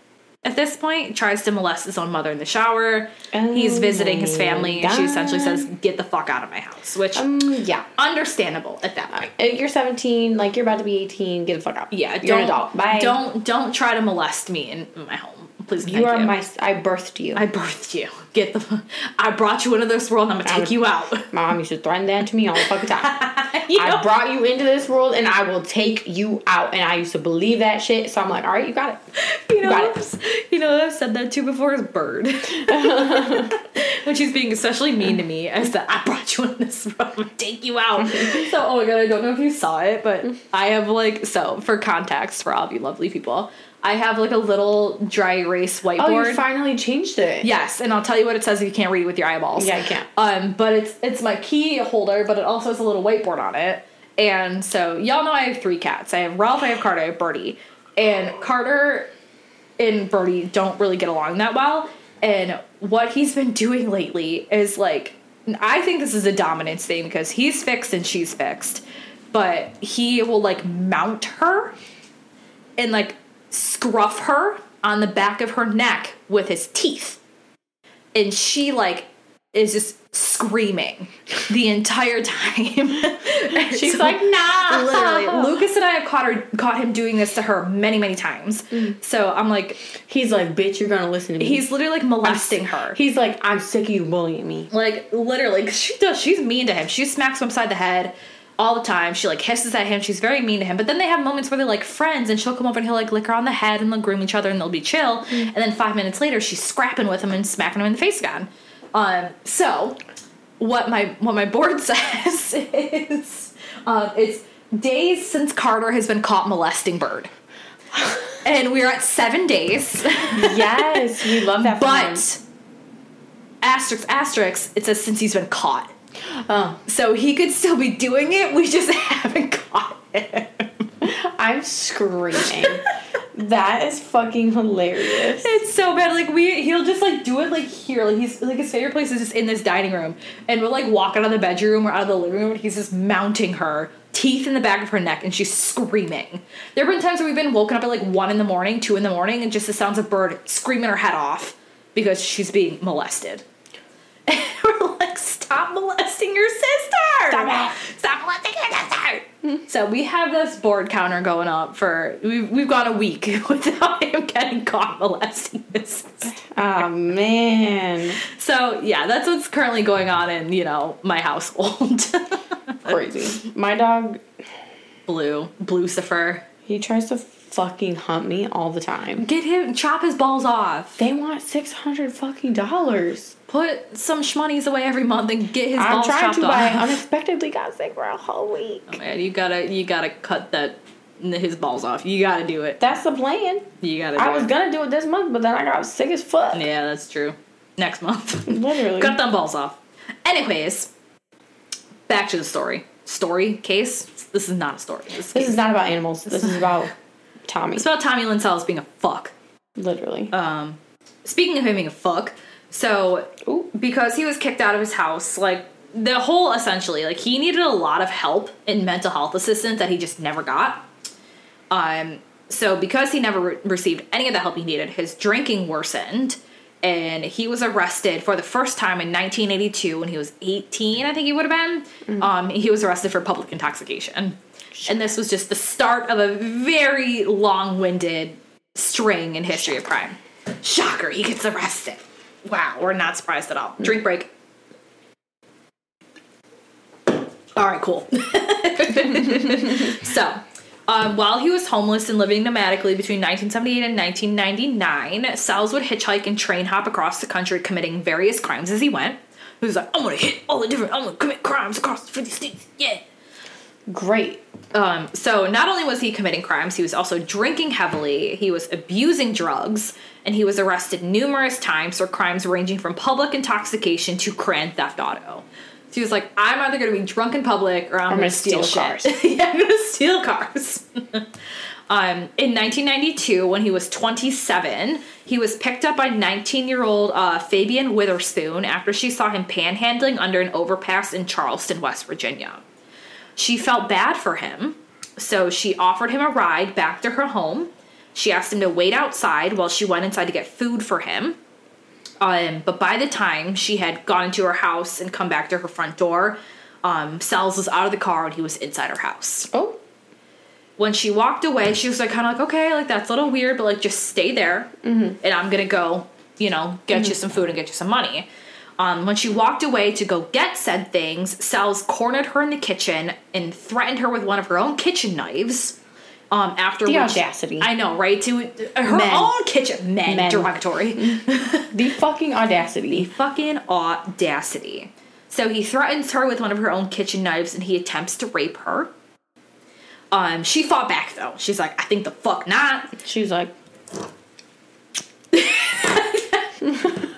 at this point. Tries to molest his own mother in the shower. he's Oh visiting his my family, and she essentially says, "Get the fuck out of my house," which Um, yeah. understandable at that point. You're 17, like you're about to be 18. Get the fuck out. Yeah, you're don't an adult. Bye. don't don't try to molest me in my home, please. You are my. I birthed you. I birthed you. Get the. I brought you into this world. and I'm gonna take you out. My mom used to threaten that to me all the fucking time. You I know? brought you into this world and I will take you out. And I used to believe that shit. So I'm like, all right, you got it. You know, got I've- you know, I've said that to before is Bird. when she's being especially mean to me as that I brought you in this room gonna take you out. so oh my god, I don't know if you saw it, but I have like so for context for all of you lovely people, I have like a little dry erase whiteboard. Oh, you finally changed it. Yes, and I'll tell you what it says if you can't read it with your eyeballs. Yeah, I can't. Um, but it's it's my key holder, but it also has a little whiteboard on it. And so y'all know I have three cats. I have Ralph, I have Carter, I have Birdie. And Carter and Birdie don't really get along that well. And what he's been doing lately is like I think this is a dominance thing because he's fixed and she's fixed. But he will like mount her and like scruff her on the back of her neck with his teeth. And she like is just screaming the entire time. She's so- like, nah. literally, Lucas and I have caught her caught him doing this to her many, many times. Mm. So I'm like, He's like, bitch, you're gonna listen to me. he's literally like molesting her. He's like, I'm sick of you bullying me. Like literally, she does. She's mean to him. She smacks him upside the head all the time. She like hisses at him. She's very mean to him. But then they have moments where they're like friends, and she'll come over and he'll like lick her on the head, and they'll groom each other, and they'll be chill. And then five minutes later, she's scrapping with him and smacking him in the face again. Um, so what my what my board says is um, it's days since Carter has been caught molesting Bird. And we're at seven days. yes, we love that. for him. But asterisk asterisk, it says since he's been caught. Oh, So he could still be doing it, we just haven't caught him. I'm screaming. that is fucking hilarious. It's so bad. Like we he'll just like do it like here. Like he's like his favorite place is just in this dining room. And we'll like walk out of the bedroom or out of the living room and he's just mounting her, teeth in the back of her neck, and she's screaming. There have been times where we've been woken up at like one in the morning, two in the morning, and just the sounds of bird screaming her head off because she's being molested. And we're like, stop molesting your sister! Stop Stop molesting your sister! Hmm. so we have this board counter going up for we've we've gone a week without him getting caught molesting his sister. Oh man, So yeah, that's what's currently going on in, you know, my household. crazy. My dog, Blue. Blucifer. he tries to fucking hunt me all the time. Get him chop his balls off. They want six hundred fucking dollars. Put some shmoneys away every month and get his I'm balls trying chopped to, off. I unexpectedly got sick for a whole week. Man, you gotta you gotta cut that his balls off. You gotta do it. That's the plan. You gotta do I was it. gonna do it this month, but then I got sick as fuck. Yeah, that's true. Next month. Literally. Cut them balls off. Anyways, back to the story. Story case. This is not a story. This, This is not about animals. This is about Tommy. It's about Tommy Lynn Sells being a fuck. Literally. Um, speaking of him being a fuck, so Ooh. because he was kicked out of his house, like the whole essentially, like he needed a lot of help in mental health assistance that he just never got. Um, so because he never re- received any of the help he needed, his drinking worsened, and he was arrested for the first time in 1982 when he was 18. I think he would have been. Um, he was arrested for public intoxication, and this was just the start of a very long-winded string in history of crime. Shocker, he gets arrested. Wow, we're not surprised at all. Drink break. All right, cool. so, um, while he was homeless and living nomadically between 1978 and 1999, Sells would hitchhike and train hop across the country, committing various crimes as he went. He was like, I'm gonna hit all the different, I'm gonna commit crimes across the 50 states, yeah. Great. Um, so not only was he committing crimes, he was also drinking heavily, he was abusing drugs, and he was arrested numerous times for crimes ranging from public intoxication to grand theft auto. So he was like, I'm either gonna be drunk in public or I'm, gonna, gonna steal, steal cars. yeah, I'm gonna steal cars. um, in 1992, when he was 27, he was picked up by 19 year old uh, Fabian Witherspoon after she saw him panhandling under an overpass in Charleston, West Virginia. She felt bad for him, so she offered him a ride back to her home. She asked him to wait outside while she went inside to get food for him. Um, but by the time she had gone into her house and come back to her front door, um, Sells was out of the car and he was inside her house. Oh. When she walked away, she was like, kind of like, okay, like that's a little weird, but like just stay there, and I'm gonna go, you know, get you some food and get you some money. Um, when she walked away to go get said things, Sells cornered her in the kitchen and threatened her with one of her own kitchen knives. Um, after The which, audacity. I know, right? To her Men. own kitchen, men, Men. derogatory. The fucking audacity. The fucking audacity. So he threatens her with one of her own kitchen knives and he attempts to rape her. Um, she fought back though. She's like, I think the fuck not. She's like,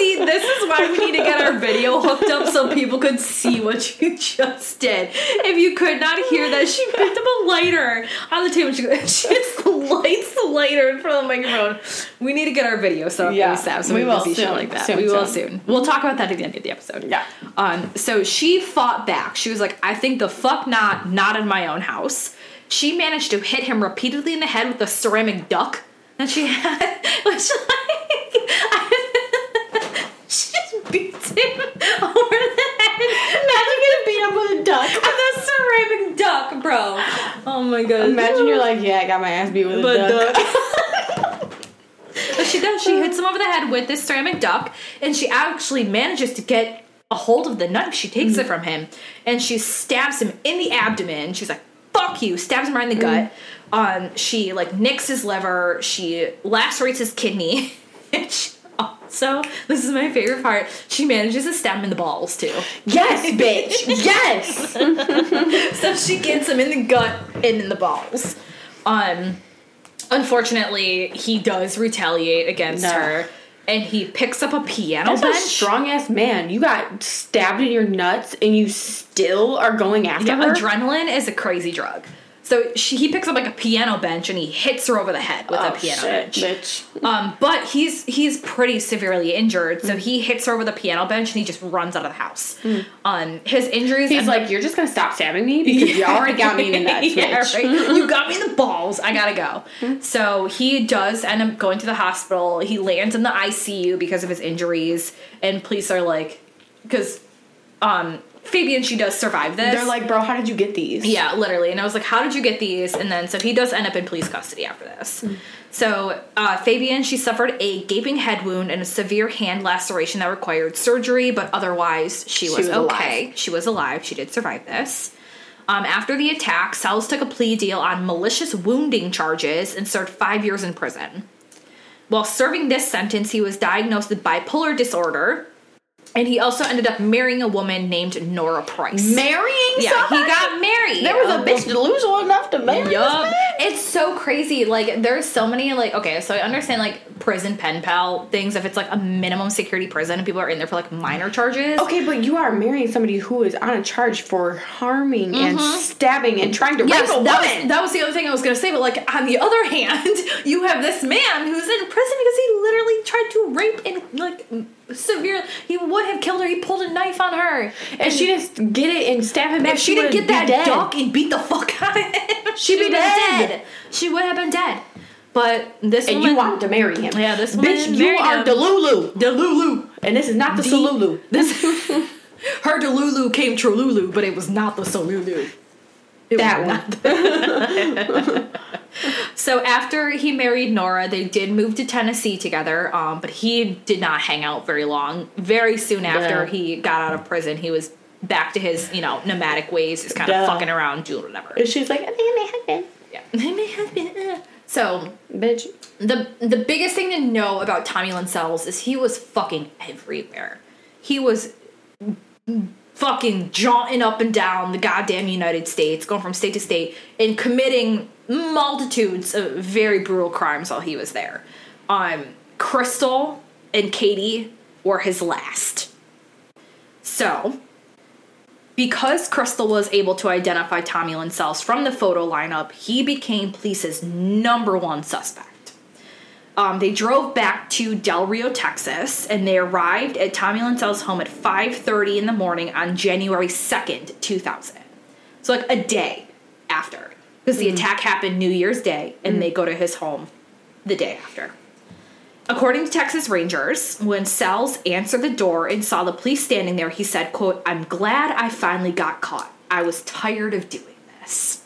See, this is why we need to get our video hooked up so people could see what you just did. If you could not hear that, she picked up a lighter on the table. and She, she just lights the lighter in front of the microphone. We need to get our video so Yeah, ASAP so we we, will see shit soon, like that. soon, we will soon. soon. We'll talk about that at the end of the episode. Yeah. Um. So she fought back. She was like, "I think the fuck not. Not in my own house." She managed to hit him repeatedly in the head with a ceramic duck that she had, which like. she just beats him over the head. imagine getting beat up with a duck. with a ceramic duck, bro. Oh my god. Imagine you're like, yeah, I got my ass beat with a But duck. But she does. She hits him over the head with this ceramic duck, and she actually manages to get a hold of the knife. She takes it from him, and she stabs him in the abdomen. She's like, "Fuck you!" Stabs him right in the gut. Um, she like nicks his liver. She lacerates his kidney. she also, this is my favorite part. She manages to stab him in the balls too. Yes, bitch. Yes. so she gets him in the gut and in the balls. Um, unfortunately, he does retaliate against No. her, and he picks up a piano That's bench. a strong ass man. You got stabbed in your nuts and you still are going after Yeah, her. adrenaline is a crazy drug. So she, he picks up like a piano bench and he hits her over the head with a Oh, piano shit, bench. bitch. Um, but he's he's pretty severely injured, so he hits her with a piano bench and he just runs out of the house. Um, his injuries. He's like, you're just gonna stop stabbing me because you already got me in the nuts, yeah, right. You got me in the balls. I gotta go. So he does end up going to the hospital. He lands in the ICU because of his injuries, and police are like, because um, Fabian, she does survive this. They're like, bro, how did you get these? Yeah, literally. And I was like, how did you get these? And then, so he does end up in police custody after this. So, uh, Fabian, she suffered a gaping head wound and a severe hand laceration that required surgery, but otherwise, she was, was okay. alive. She was alive. She did survive this. Um, after the attack, Sells took a plea deal on malicious wounding charges and served five years in prison. While serving this sentence, he was diagnosed with bipolar disorder, and he also ended up marrying a woman named Nora Price. Marrying Yeah, somebody? he got married. There was a bitch delusional enough to marry this man? It's so crazy. Like, there's so many, like, okay, so I understand, like, prison pen pal things if it's, like, a minimum security prison and people are in there for, like, minor charges. Okay, but you are marrying somebody who is on a charge for harming and mm-hmm. stabbing and trying to Yes, rape a that woman. was, that was the other thing I was gonna say, but like on the other hand, you have this man who's in prison because he literally tried to rape and like severe. He would have killed her. He pulled a knife on her, and she just get it and stab him back. if she didn't get that be dead. duck and beat the fuck out of him, She'd be would have been dead. She would have been dead. But this and woman, you wanted to marry him. Yeah, this bitch, you are him. Delulu, Delulu. and this is not the, The- Solulu. This her Delulu came Trolulu, but it was not the Solulu. It That one. So after he married Nora, they did move to Tennessee together. Um, but he did not hang out very long. Very soon after he got out of prison, he was back to his you know nomadic ways, just kind Duh. of fucking around, doing whatever. And she's like, I think my husband. Yeah. My husband. So Bitch. the the biggest thing to know about Tommy Lynn Sells is he was fucking everywhere. He was fucking jaunting up and down the goddamn United States, going from state to state, and committing multitudes of very brutal crimes while he was there. Um, Krystal and Katie were his last. So, because Krystal was able to identify Tommy Lynn Sells from the photo lineup, he became police's number one suspect. Um, they drove back to Del Rio, Texas, and they arrived at Tommy Lynn Sells' home at 5:30 in the morning on January 2nd, 2000. So like a day after, because the attack happened New Year's Day, and they go to his home the day after. According to Texas Rangers, when Sells answered the door and saw the police standing there, he said, quote, I'm glad I finally got caught. I was tired of doing this.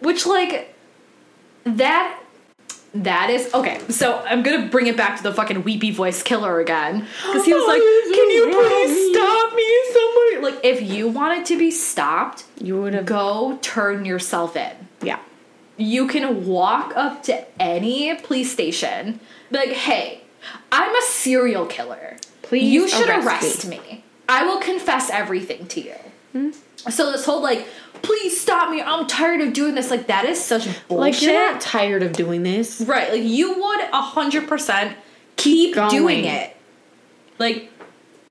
Which, like, that that is okay. So I'm gonna bring it back to the fucking weepy voice killer again because he was oh, like, "Can you please stop me?" Somebody, like if you wanted to be stopped, You would have. go turn yourself in. Yeah. You can walk up to any police station, be like, "Hey, I'm a serial killer. Please you should arrest arrest, me. I will confess everything to you." Hmm? So this whole like, "Please stop me. I'm tired of doing this." Like that is such bullshit. Like you're not tired of doing this. Right, like you would a hundred percent keep going. doing it. Like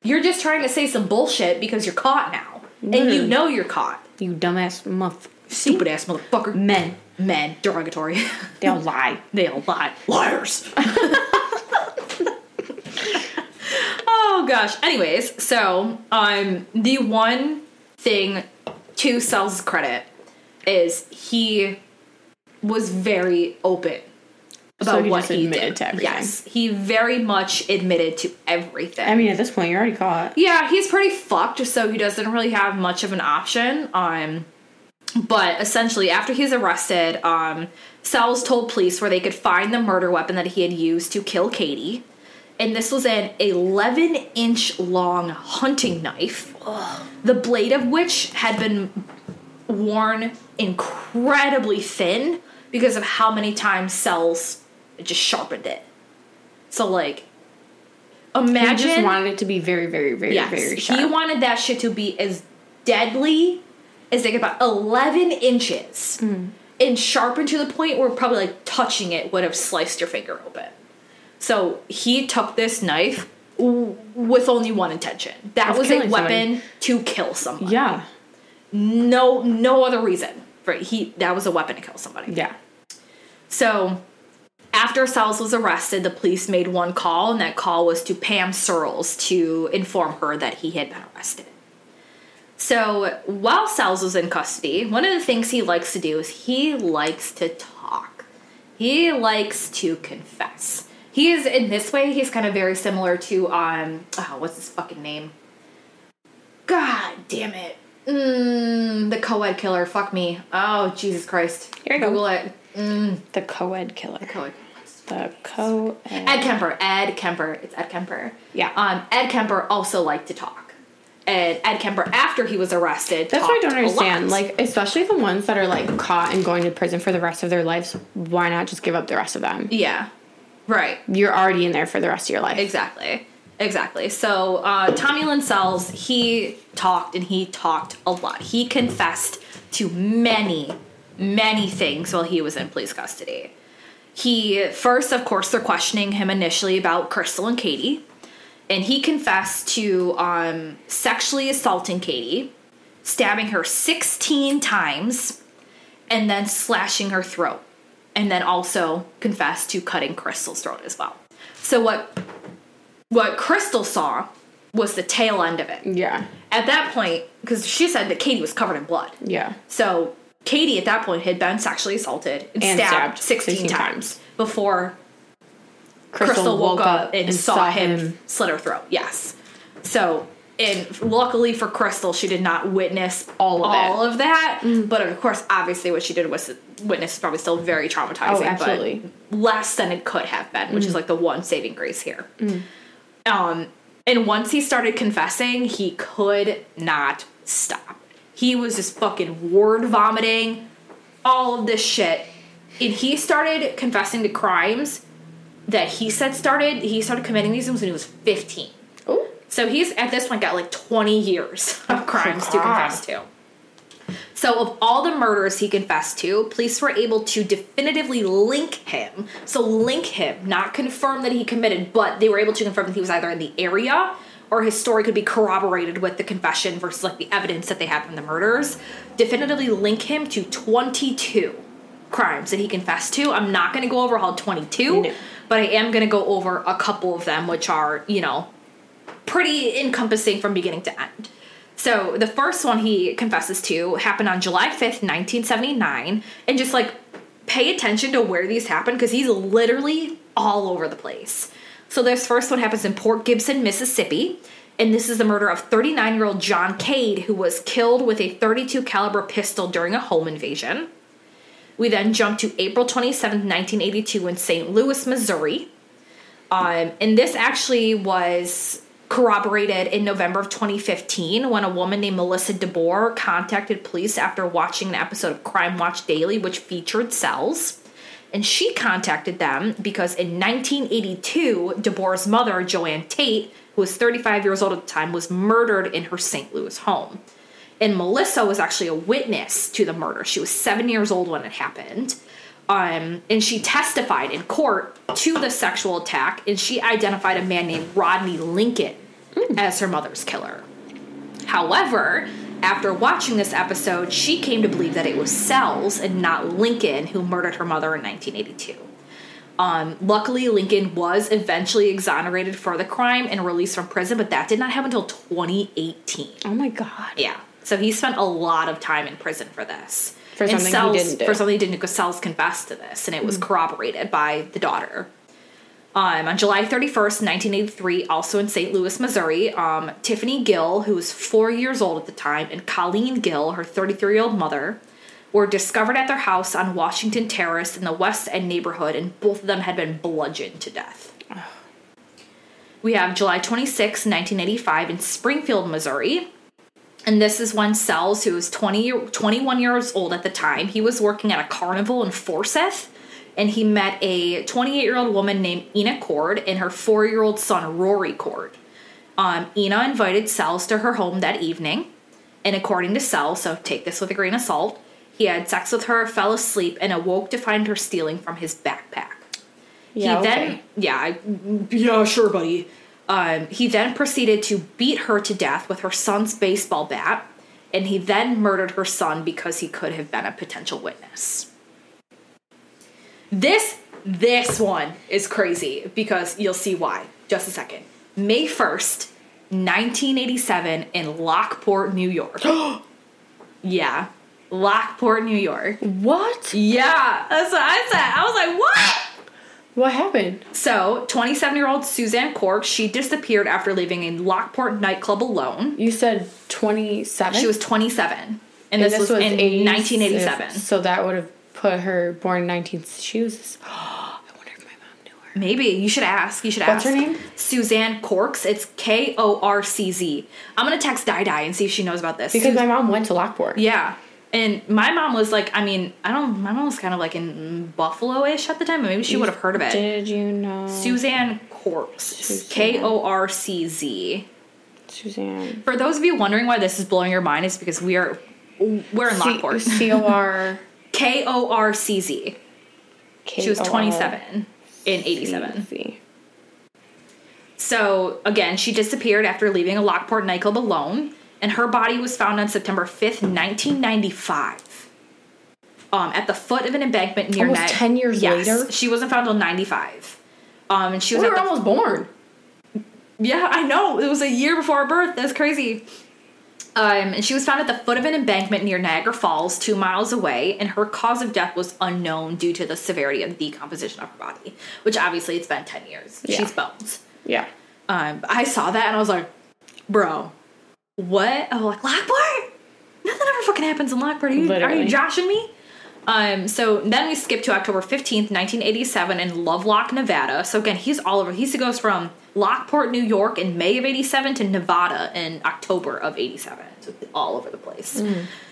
you're just trying to say some bullshit because you're caught now, and you know you're caught. You dumbass muff. Stupid ass motherfucker. Men. Men, derogatory. They'll lie. they all lie. Liars. oh gosh. Anyways, so um, the one thing to Sells' credit is he was very open about So he what he admitted did. to everything. Yes, he very much admitted to everything. I mean, at this point, you're already caught. Yeah, he's pretty fucked, so he doesn't really have much of an option. Um, but essentially, after he's arrested, um, Sells told police where they could find the murder weapon that he had used to kill Katie. And this was an 11 inch long hunting knife, the blade of which had been worn incredibly thin because of how many times Sells just sharpened it. So, like, He imagine. just wanted it to be very, very, very, Yes, very sharp. he wanted that shit to be as deadly as like about eleven inches Mm. and sharpened to the point where probably like touching it would have sliced your finger open. So he took this knife w- with only one intention. That Of was a weapon to kill someone. yeah. No, no other reason. For he that was a weapon to kill somebody. Yeah. So, after Sells was arrested, the police made one call, and that call was to Pam Surles to inform her that he had been arrested. So, while Sells was in custody, one of the things he likes to do is he likes to talk. He likes to confess. He is in this way. He's kind of very similar to um, oh, what's his fucking name? God damn it! Mm, the co-ed killer. Fuck me. Oh Jesus Christ! Here you go. Google it. The co-ed killer. Co-ed. The co-ed. Kemper. Ed Kemper. It's Ed Kemper. Yeah. Um, Ed Kemper also liked to talk. And Ed Kemper, after he was arrested, That's what I don't understand. Like, especially the ones that are like caught and going to prison for the rest of their lives. Why not just give up the rest of them? yeah, right. You're already in there for the rest of your life. Exactly. Exactly. So uh, Tommy Lynn Sells, he talked and he talked a lot. He confessed to many, many things while he was in police custody. He first, of course, they're questioning him initially about Krystal and Katie, and he confessed to um, sexually assaulting Katie, stabbing her 16 times, and then slashing her throat, and then also confessed to cutting Krystal's throat as well. So what what Krystal saw was the tail end of it. Yeah. At that point, because she said that Katie was covered in blood. Yeah. So Katie at that point had been sexually assaulted and, And stabbed, stabbed 16, 16 times, times. before Krystal, woke, up and, saw, him, slit her throat. Yes. So, and luckily for Krystal, she did not witness All of all it. of that. Mm-hmm. But of course, obviously, what she did was witness is probably still very traumatizing. Oh, absolutely. But less than it could have been, which is mm-hmm. like the one saving grace here. Mm. Um, and once he started confessing, he could not stop. He was just fucking word vomiting, all of this shit. And he started confessing to crimes that he said started, he started committing these things when he was 15. Oh. So he's at this point got like 20 years oh, of crimes to confess to. So, of all the murders he confessed to, police were able to definitively link him. So, link him, not confirm that he committed, but they were able to confirm that he was either in the area or his story could be corroborated with the confession versus like the evidence that they had from the murders. Definitively link him to 22 crimes that he confessed to. I'm not going to go over all 22, No. but I am going to go over a couple of them, which are, you know, pretty encompassing from beginning to end. So the first one he confesses to happened on July 5th, 1979. And just like pay attention to where these happen because he's literally all over the place. So this first one happens in Port Gibson, Mississippi. And this is the murder of 39 year old John Cade, who was killed with a 32 caliber pistol during a home invasion. We then jump to April 27th, 1982, in St. Louis, Missouri. Um, and this actually was corroborated in November of 2015 when a woman named Melissa DeBoer contacted police after watching an episode of Crime Watch Daily, which featured Sells. And she contacted them because in 1982, DeBoer's mother, Joanne Tate, who was 35 years old at the time, was murdered in her St. Louis home. And Melissa was actually a witness to the murder. She was seven years old when it happened. Um, and she testified in court to the sexual attack, and she identified a man named Rodney Lincoln as her mother's killer. However, after watching this episode, she came to believe that it was Sells and not Lincoln who murdered her mother in 1982. Um, luckily, Lincoln was eventually exonerated for the crime and released from prison, but that did not happen until 2018. Oh my god. Yeah. So he spent a lot of time in prison for this. For And something he didn't do. For something he didn't do, because Sells confessed to this, and it was corroborated by the daughter. Um, on July 31st, 1983, also in St. Louis, Missouri, um, Tiffany Gill, who was four years old at the time, and Colleen Gill, her 33 year old mother, were discovered at their house on Washington Terrace in the West End neighborhood, and both of them had been bludgeoned to death. We have July 26, 1985, in Springfield, Missouri. And this is when Sells, who was 20, 21 years old at the time, he was working at a carnival in Forsyth. And he met a 28 year old woman named Ina Cord and her four year old son, Rory Cord. Um, Ina invited Sells to her home that evening. And according to Sells, so take this with a grain of salt, he had sex with her, fell asleep, and awoke to find her stealing from his backpack. Yeah, he then, okay. yeah, yeah, sure, buddy. Um, he then proceeded to beat her to death with her son's baseball bat, and he then murdered her son because he could have been a potential witness. This this one is crazy because you'll see why. Just a second. May first, nineteen eighty seven, in Lockport, New York. yeah, Lockport, New York. What? Yeah, that's what I said. I was like, what? What happened? So, 27 year old Suzanne Korcz, she disappeared after leaving a Lockport nightclub alone. You said 27? She was 27. And, this, was, in 80s, 1987. So that would have put her born in 19. She was. I wonder if my mom knew her. Maybe. You should ask. You should What's ask. her name? Suzanne Corks. It's K O R C Z. I'm going to text Di Di and see if she knows about this. Because Sus- my mom went to Lockport. Yeah. And my mom was like, I mean, I don't, my mom was kind of like in Buffalo ish at the time, but maybe she would have heard of it. Did you know Suzanne. Suzanne. K O R C Z. Suzanne? For those of you wondering why this is blowing your mind, is because we are we're in Lockport. C O R. K O R C Z. She was 27 in 87. So again, she disappeared after leaving a Lockport nightclub alone, and her body was found on September 5th, 1995. Um, at the foot of an embankment near Almost Nag- 10 years Yes, later? She wasn't found until 95. Um, and she was We were almost born. Yeah, I know. It was a year before her birth. That's crazy. Um, and she was found at the foot of an embankment near Niagara Falls, two miles away, and her cause of death was unknown due to the severity of the decomposition of her body, which obviously it's been 10 years. Yeah. She's bones. Yeah. Um, I saw that and I was like, bro, what? Oh, like Lockport? Nothing ever fucking happens in Lockport. Are you, are you joshing me? Um, so then we skip to October 15th, 1987 in Lovelock, Nevada. So again, he's all over. He goes from Lockport, New York in May of 87 to Nevada in October of 87. So all over the place.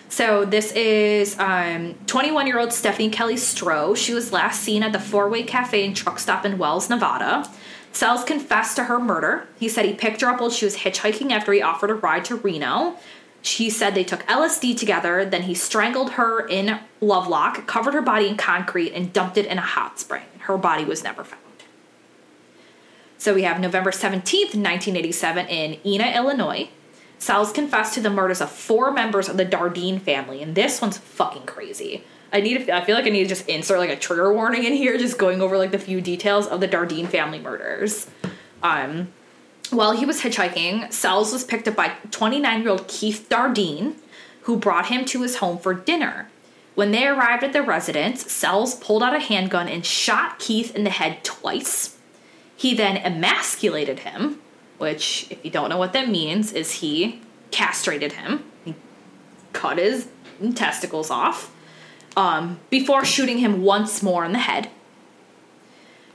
So this is 21 year old Stephanie Kelly Stroh. She was last seen at the Four Way Cafe and Truck Stop in Wells, Nevada. Sells confessed to her murder. He said he picked her up while she was hitchhiking after he offered a ride to Reno. She said they took LSD together, then he strangled her in Lovelock, covered her body in concrete, and dumped it in a hot spring. Her body was never found. So we have November 17th, 1987, in Ina, Illinois. Sells confessed to the murders of four members of the Dardeen family, and this one's fucking crazy. I need. I feel like I need to just insert like a trigger warning in here, just going over like the few details of the Dardeen family murders. Um, while he was hitchhiking, Sells was picked up by 29 year old Keith Dardeen, who brought him to his home for dinner. When they arrived at the residence, Sells pulled out a handgun and shot Keith in the head twice. He then emasculated him, which, if you don't know what that means, is he castrated him. He cut his testicles off um, before shooting him once more in the head.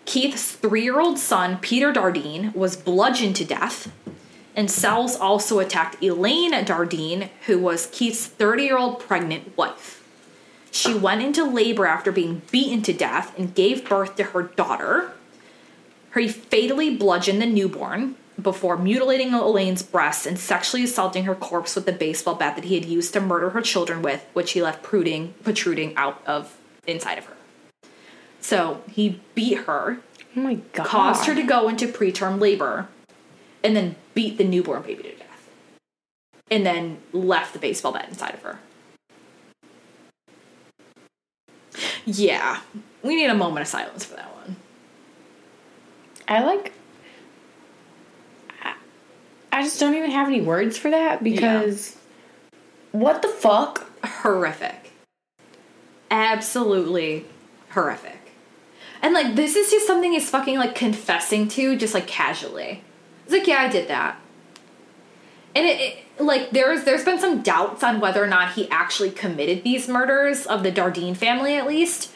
Keith's three year old son, Peter Dardeen, was bludgeoned to death. And Sells also attacked Elaine Dardeen, who was Keith's 30 year old pregnant wife. She went into labor after being beaten to death and gave birth to her daughter. He fatally bludgeoned the newborn before mutilating Elaine's breasts and sexually assaulting her corpse with the baseball bat that he had used to murder her children with, which he left protruding, protruding out of inside of her. So he beat her, Oh my god. caused her to go into preterm labor, and then beat the newborn baby to death. And then left the baseball bat inside of her. Yeah, we need a moment of silence for that one. I like. I- just don't even have any words for that because. What the fuck? horrific. Absolutely horrific. And like this is just something he's fucking like confessing to just like casually. It's like, yeah, I did that. And it, it like there's there's been some doubts on whether or not he actually committed these murders of the Dardeen family at least.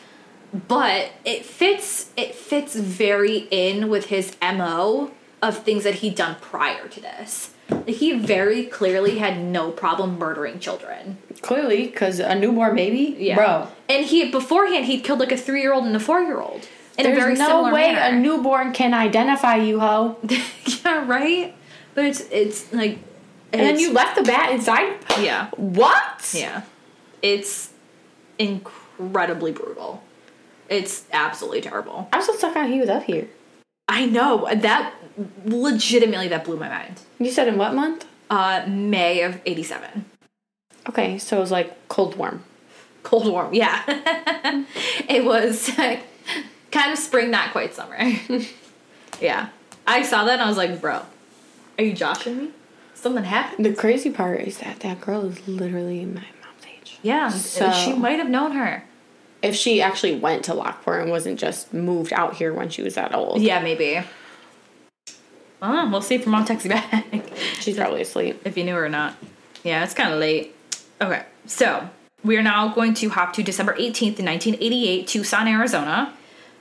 But it fits it fits very in with his MO of things that he'd done prior to this. He very clearly had no problem murdering children. Clearly, because a newborn baby? Yeah. Bro. And he beforehand he'd killed like a three year old and a four year old There's no way manner. a newborn can identify you, ho. yeah, right. But it's it's like And then it's- you left the bat inside? yeah What? yeah it's incredibly brutal. It's absolutely terrible. I'm so stuck on he was up here. I know that legitimately that blew my mind. You said in what month? Uh, May of eighty seven. Okay, so it was like cold warm. Cold warm, yeah. it was kind of spring, not quite summer. yeah. I saw that and I was like, bro, are you joshing me? Something happened? The crazy part is that that girl is literally my mom's age. Yeah. So- she might have known her. If she actually went to Lockport and wasn't just moved out here when she was that old, Yeah, maybe. Oh, we'll see if her mom texts you back. she's probably asleep. if you knew her or not. Yeah, it's kind of late. Okay, so we are now going to hop to December 18th, 1988, Tucson, Arizona.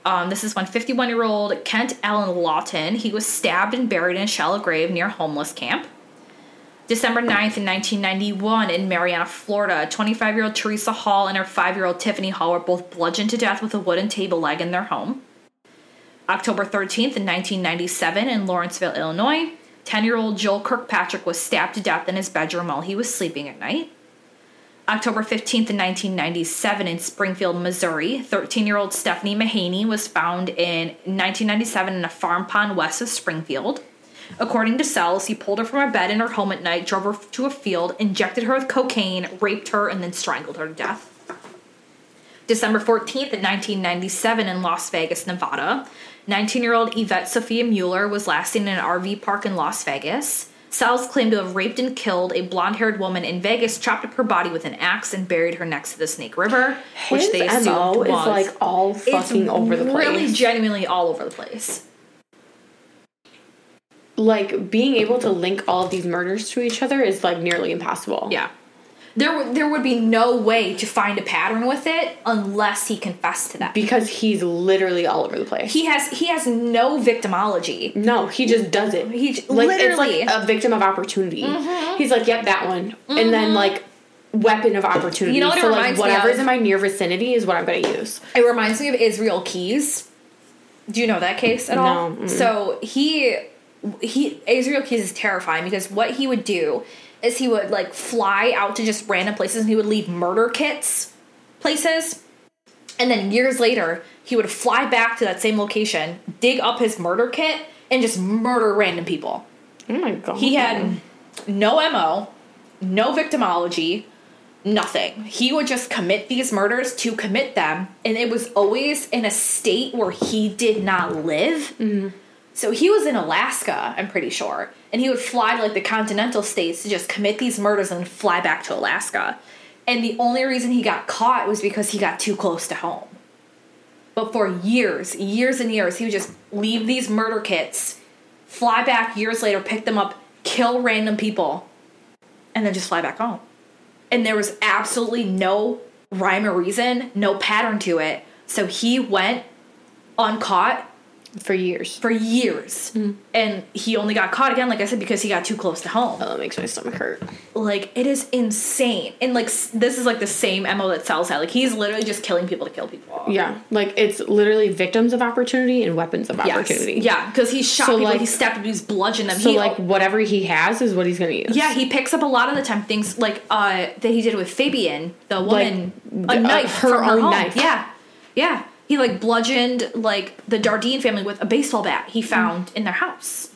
Um, this is when 51 year old Kent Allen Lawton, he was stabbed and buried in a shallow grave near a homeless camp. December 9th, in 1991, in Marianna, Florida, 25 year old Teresa Hall and her 5 year old Tiffany Hall were both bludgeoned to death with a wooden table leg in their home. October 13th, in 1997, in Lawrenceville, Illinois, 10 year old Joel Kirkpatrick was stabbed to death in his bedroom while he was sleeping at night. October 15th, in 1997, in Springfield, Missouri, 13 year old Stephanie Mahaney was found in 1997 in a farm pond west of Springfield. According to Sells, he pulled her from her bed in her home at night, drove her to a field, injected her with cocaine, raped her, and then strangled her to death. December 14th, in 1997, in Las Vegas, Nevada, 19 year old Yvette Sophia Mueller was last seen in an RV park in Las Vegas. Sells claimed to have raped and killed a blonde haired woman in Vegas, chopped up her body with an axe, and buried her next to the Snake River, which His they assumed MO was. is like all It's fucking over the place. Really, genuinely all over the place. like being able to link all of these murders to each other is like nearly impossible. Yeah. There, would- there would be no way to find a pattern with it unless he confessed to that. Because he's literally all over the place. He has he has no victimology. no, he just does it. He like literally- it's like a victim of opportunity. Mm-hmm. He's like, yep, that one, and then mm-hmm. like weapon of opportunity. You know what so like whatever's in my near vicinity is what I'm gonna use. It reminds me of Israel Keyes. Do you know that case at all? Mm-mm. So he he Israel Keyes is terrifying because what he would do is he would like fly out to just random places and he would leave murder kits places. And then years later, he would fly back to that same location, dig up his murder kit, and just murder random people. Oh my god. He had no MO, no victimology, nothing. He would just commit these murders to commit them, and it was always in a state where he did not live. Mm-hmm. So he was in Alaska, I'm pretty sure, and he would fly to like the continental states to just commit these murders and fly back to Alaska. And the only reason he got caught was because he got too close to home. But for years, years and years, he would just leave these murder kits, fly back years later, pick them up, kill random people, and then just fly back home. And there was absolutely no rhyme or reason, no pattern to it. So he went uncaught For years. for years. And he only got caught again, like I said, because he got too close to home. Oh, that makes my stomach hurt. Like, it is insane. And, like, s- this is like the same MO that Sells had. Like, he's literally just killing people to kill people. Yeah, like it's literally victims of opportunity and weapons of Yes. opportunity. Yeah, because he shot So, people, like- he stabbed people, he's bludgeoned them. So he, like whatever he has is what he's gonna use. Yeah, he picks up a lot of the time things like uh that he did with Fabian, the woman, the- a uh, knife, her her own home. knife. Yeah, yeah. He like bludgeoned like the Dardeen family with a baseball bat he found in their house,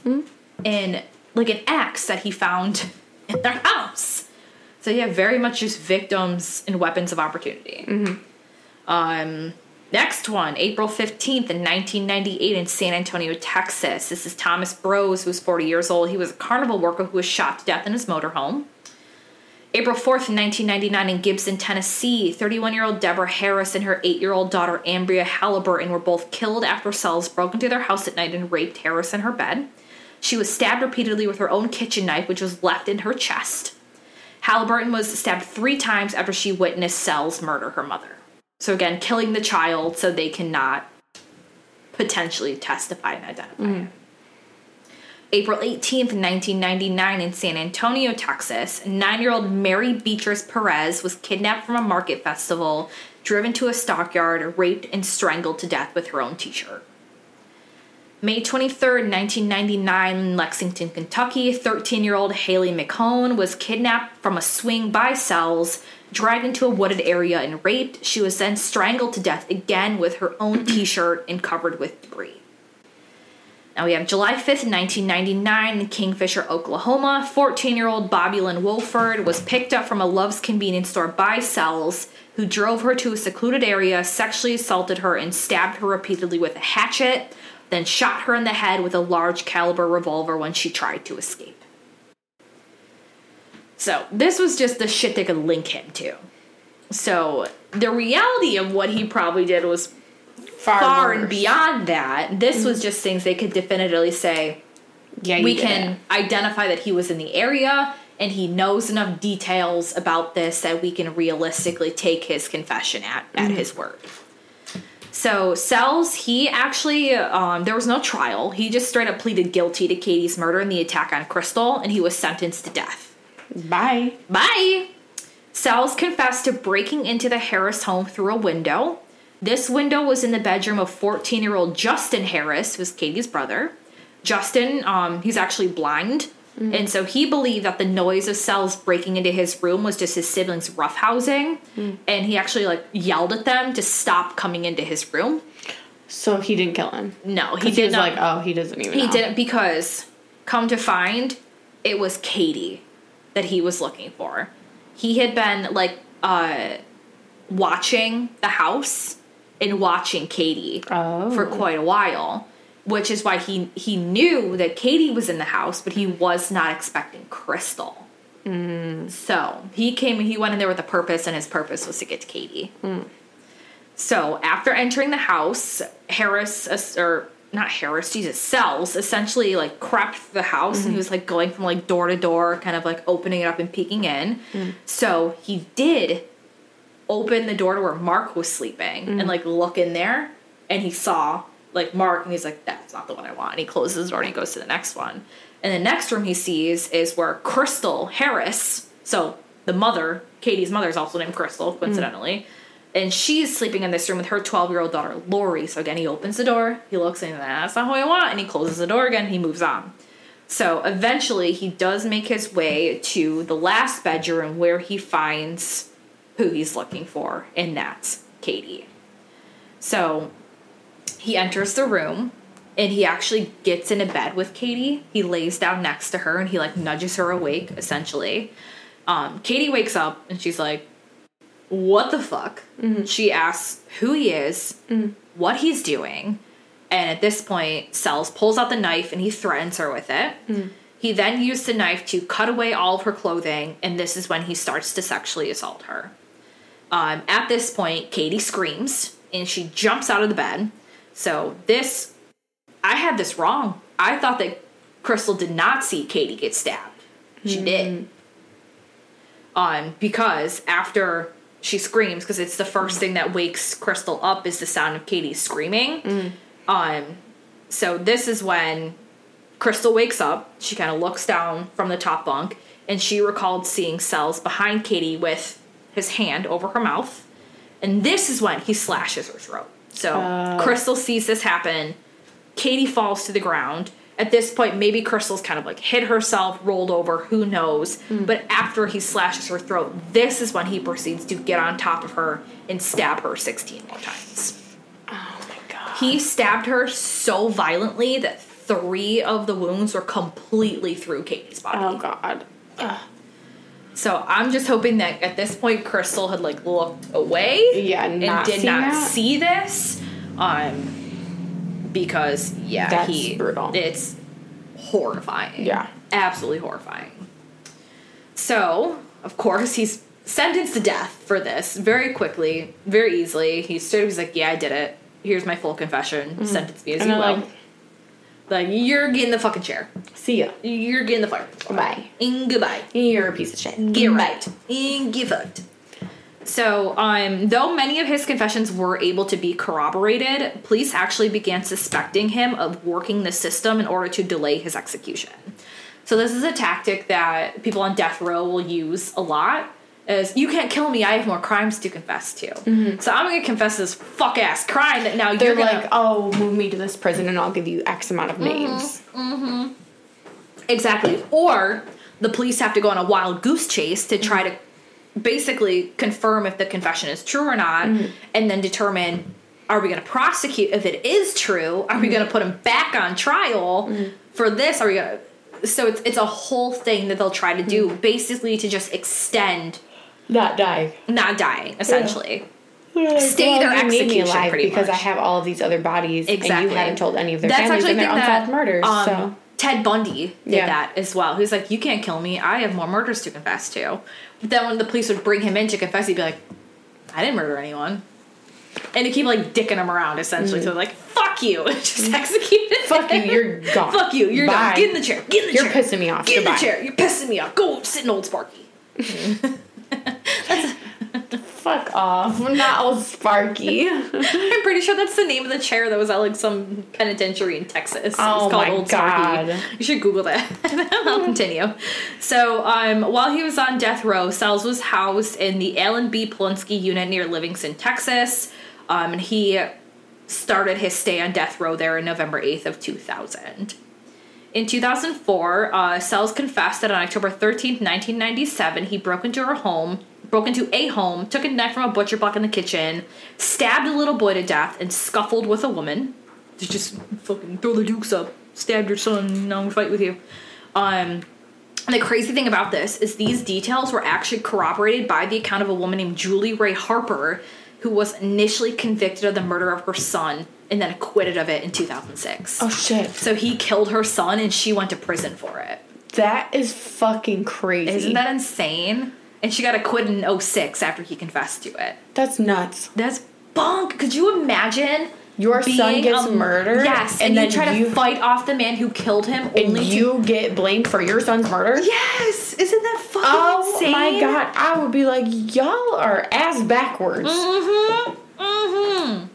and like an axe that he found in their house. So yeah, very much just victims and weapons of opportunity. Um, next one, April 15th in 1998 in San Antonio, Texas. This is Thomas Brose, was 40 years old. He was a carnival worker who was shot to death in his motorhome. April 4th 1999 in Gibson, Tennessee, 31 year old Deborah Harris and her 8 year old daughter Ambria Halliburton were both killed after Sells broke into their house at night and raped Harris in her bed. She was stabbed repeatedly with her own kitchen knife, which was left in her chest. Halliburton was stabbed three times after she witnessed Sells murder her mother. So, again, killing the child so they cannot potentially testify and identify mm. him. April 18th, 1999, in San Antonio, Texas, nine year old Mary Beatrice Perez was kidnapped from a market festival, driven to a stockyard, raped, and strangled to death with her own t shirt. May 23rd, 1999, in Lexington, Kentucky, 13 year old Haley McHone was kidnapped from a swing by Sells, dragged into a wooded area, and raped. She was then strangled to death again with her own t shirt and covered with debris. Now we have July 5th, 1999, in Kingfisher, Oklahoma. 14 year old Bobby Lynn Wolford was picked up from a Love's convenience store by Sells who drove her to a secluded area, sexually assaulted her, and stabbed her repeatedly with a hatchet, then shot her in the head with a large caliber revolver when she tried to escape. So, this was just the shit they could link him to. So, the reality of what he probably did was far, far and beyond that. This was just things they could definitively say Yeah, we can it. identify that he was in the area and he knows enough details about this that we can realistically take his confession at, at his word. So Sells, he actually um, there was no trial. He just straight up pleaded guilty to Katie's murder and the attack on Krystal, and he was sentenced to death. Bye. Bye. Sells confessed to breaking into the Harris home through a window. This window was in the bedroom of 14 year old Justin Harris, who was Katie's brother. Justin, um, he's actually blind. And so he believed that the noise of Sells breaking into his room was just his siblings roughhousing. And he actually like yelled at them to stop coming into his room. So he didn't kill him. No, he He did was not. like, oh, he doesn't even. He know. didn't because, come to find, it was Katie that he was looking for. He had been like uh, watching the house and watching Katie Oh. for quite a while, which is why he he knew that Katie was in the house, but he was not expecting Krystal. Mm. So he came. He went in there with a purpose, and his purpose was to get to Katie. Mm. So after entering the house, Harris or not Harris, Jesus, Sells essentially like crept the house and he mm-hmm. was like going from like door to door, kind of like opening it up and peeking in. Mm. So he did open the door to where Mark was sleeping and mm. like look in there and he saw like Mark and he's like, that's not the one I want. And he closes the door and he goes to the next one. And the next room he sees is where Crystal Harris, so the mother, Katie's mother is also named Crystal, mm. coincidentally. And she's sleeping in this room with her 12 year old daughter, Lori. So again, he opens the door, he looks and that's not who I want, and he closes the door again, he moves on. So eventually, he does make his way to the last bedroom where he finds who he's looking for, and that's Katie. So he enters the room and he actually gets into bed with Katie. He lays down next to her and he like nudges her awake, essentially. Um, Katie wakes up and she's like, What the fuck? Mm-hmm. She asks who he is, mm-hmm. what he's doing, and at this point, Sells pulls out the knife and he threatens her with it. Mm-hmm. He then used the knife to cut away all of her clothing, and this is when he starts to sexually assault her. Um, at this point, Katie screams and she jumps out of the bed. So, this, I had this wrong. I thought that Krystal did not see Katie get stabbed. She did. Um, because after she screams, because it's the first thing that wakes Krystal up is the sound of Katie screaming. Um, so this is when Krystal wakes up. She kind of looks down from the top bunk, and she recalled seeing Sells behind Katie with his hand over her mouth. And this is when he slashes her throat. So Oh. Krystal sees this happen. Katie falls to the ground. At this point, maybe Krystal's kind of like hit herself, rolled over, who knows. Hmm. But after he slashes her throat, this is when he proceeds to get on top of her and stab her 16 more times. Oh my god. He stabbed her so violently that three of the wounds were completely through Katie's body. Oh god. Ugh. So I'm just hoping that at this point Krystal had like looked away. Yeah, and did not that. see this. Um because yeah, That's he brutal. it's horrifying. Yeah. Absolutely horrifying. So, of course, he's sentenced to death for this very quickly, very easily. He stood he's like, Yeah, I did it. Here's my full confession. Sentence me as Mm-hmm. And you will. like- Like, you're getting the fucking chair. See ya. You're getting the fire. Bye. And goodbye. You're a piece of shit. Get Bye. right. And get fucked. So, um, though many of his confessions were able to be corroborated, police actually began suspecting him of working the system in order to delay his execution. So, this is a tactic that people on death row will use a lot. Is you can't kill me, I have more crimes to confess to. Mm-hmm. So I'm gonna confess this fuck ass crime that now They're you're gonna like, oh, move me to this prison and I'll give you X amount of mm-hmm. names. Mm-hmm. Exactly. Or the police have to go on a wild goose chase to try to basically confirm if the confession is true or not, and then determine are we to prosecute if it is true? Are we going to put him back on trial for this? Are we to? So it's it's a whole thing that they'll try to do, basically to just extend Not dying. not dying, essentially. Stay Stay their you made me execution, alive pretty because I have all of these other bodies and Exactly. you haven't told any of their That's families actually and their unsolved that murders. um, so Ted Bundy did Yeah. that as well. He was like, "You can't kill me. I have more murders to confess to." But then when the police would bring him in to confess, he'd be like, "I didn't murder anyone," and to keep like dicking him around essentially. So like, "Fuck you, just execute it. Mm. fuck you, you're gone. Fuck you. You're Bye. done. Get in the chair. Get in the chair. You're pissing me off. Get in the chair. You're pissing me off. Go sit in old Sparky." Fuck off. Not all Sparky. I'm pretty sure that's the name of the chair that was at like some penitentiary in Texas. It was Oh called my Old Sparky. God. You should Google that. I'll continue. So, um, while he was on death row, Sells was housed in the Allan B. Polunsky unit near Livingston, Texas. Um, and he started his stay on death row there in November 8th of 2000. In 2004, uh, Sells confessed that on October 13th, 1997, he broke into her home, broke into a home, took a knife from a butcher block in the kitchen, stabbed a little boy to death, and scuffled with a woman. Just fucking throw the dukes up, stabbed your son, now I'm fight with you. Um, and the crazy thing about this is these details were actually corroborated by the account of a woman named Julie Rea Harper, who was initially convicted of the murder of her son and then acquitted of it in 2006. oh shit. So he killed her son and she went to prison for it. That is fucking crazy. Isn't that insane? And she got acquitted in 06 after he confessed to it. That's nuts. That's bunk. Could you imagine? Your son gets a- murdered. Yes, and, and you then try to fight off the man who killed him and only to. you get blamed for your son's murder. Yes! Isn't that fucking Oh insane? my god, I would be like, y'all are ass backwards. Mm-hmm. Mm-hmm.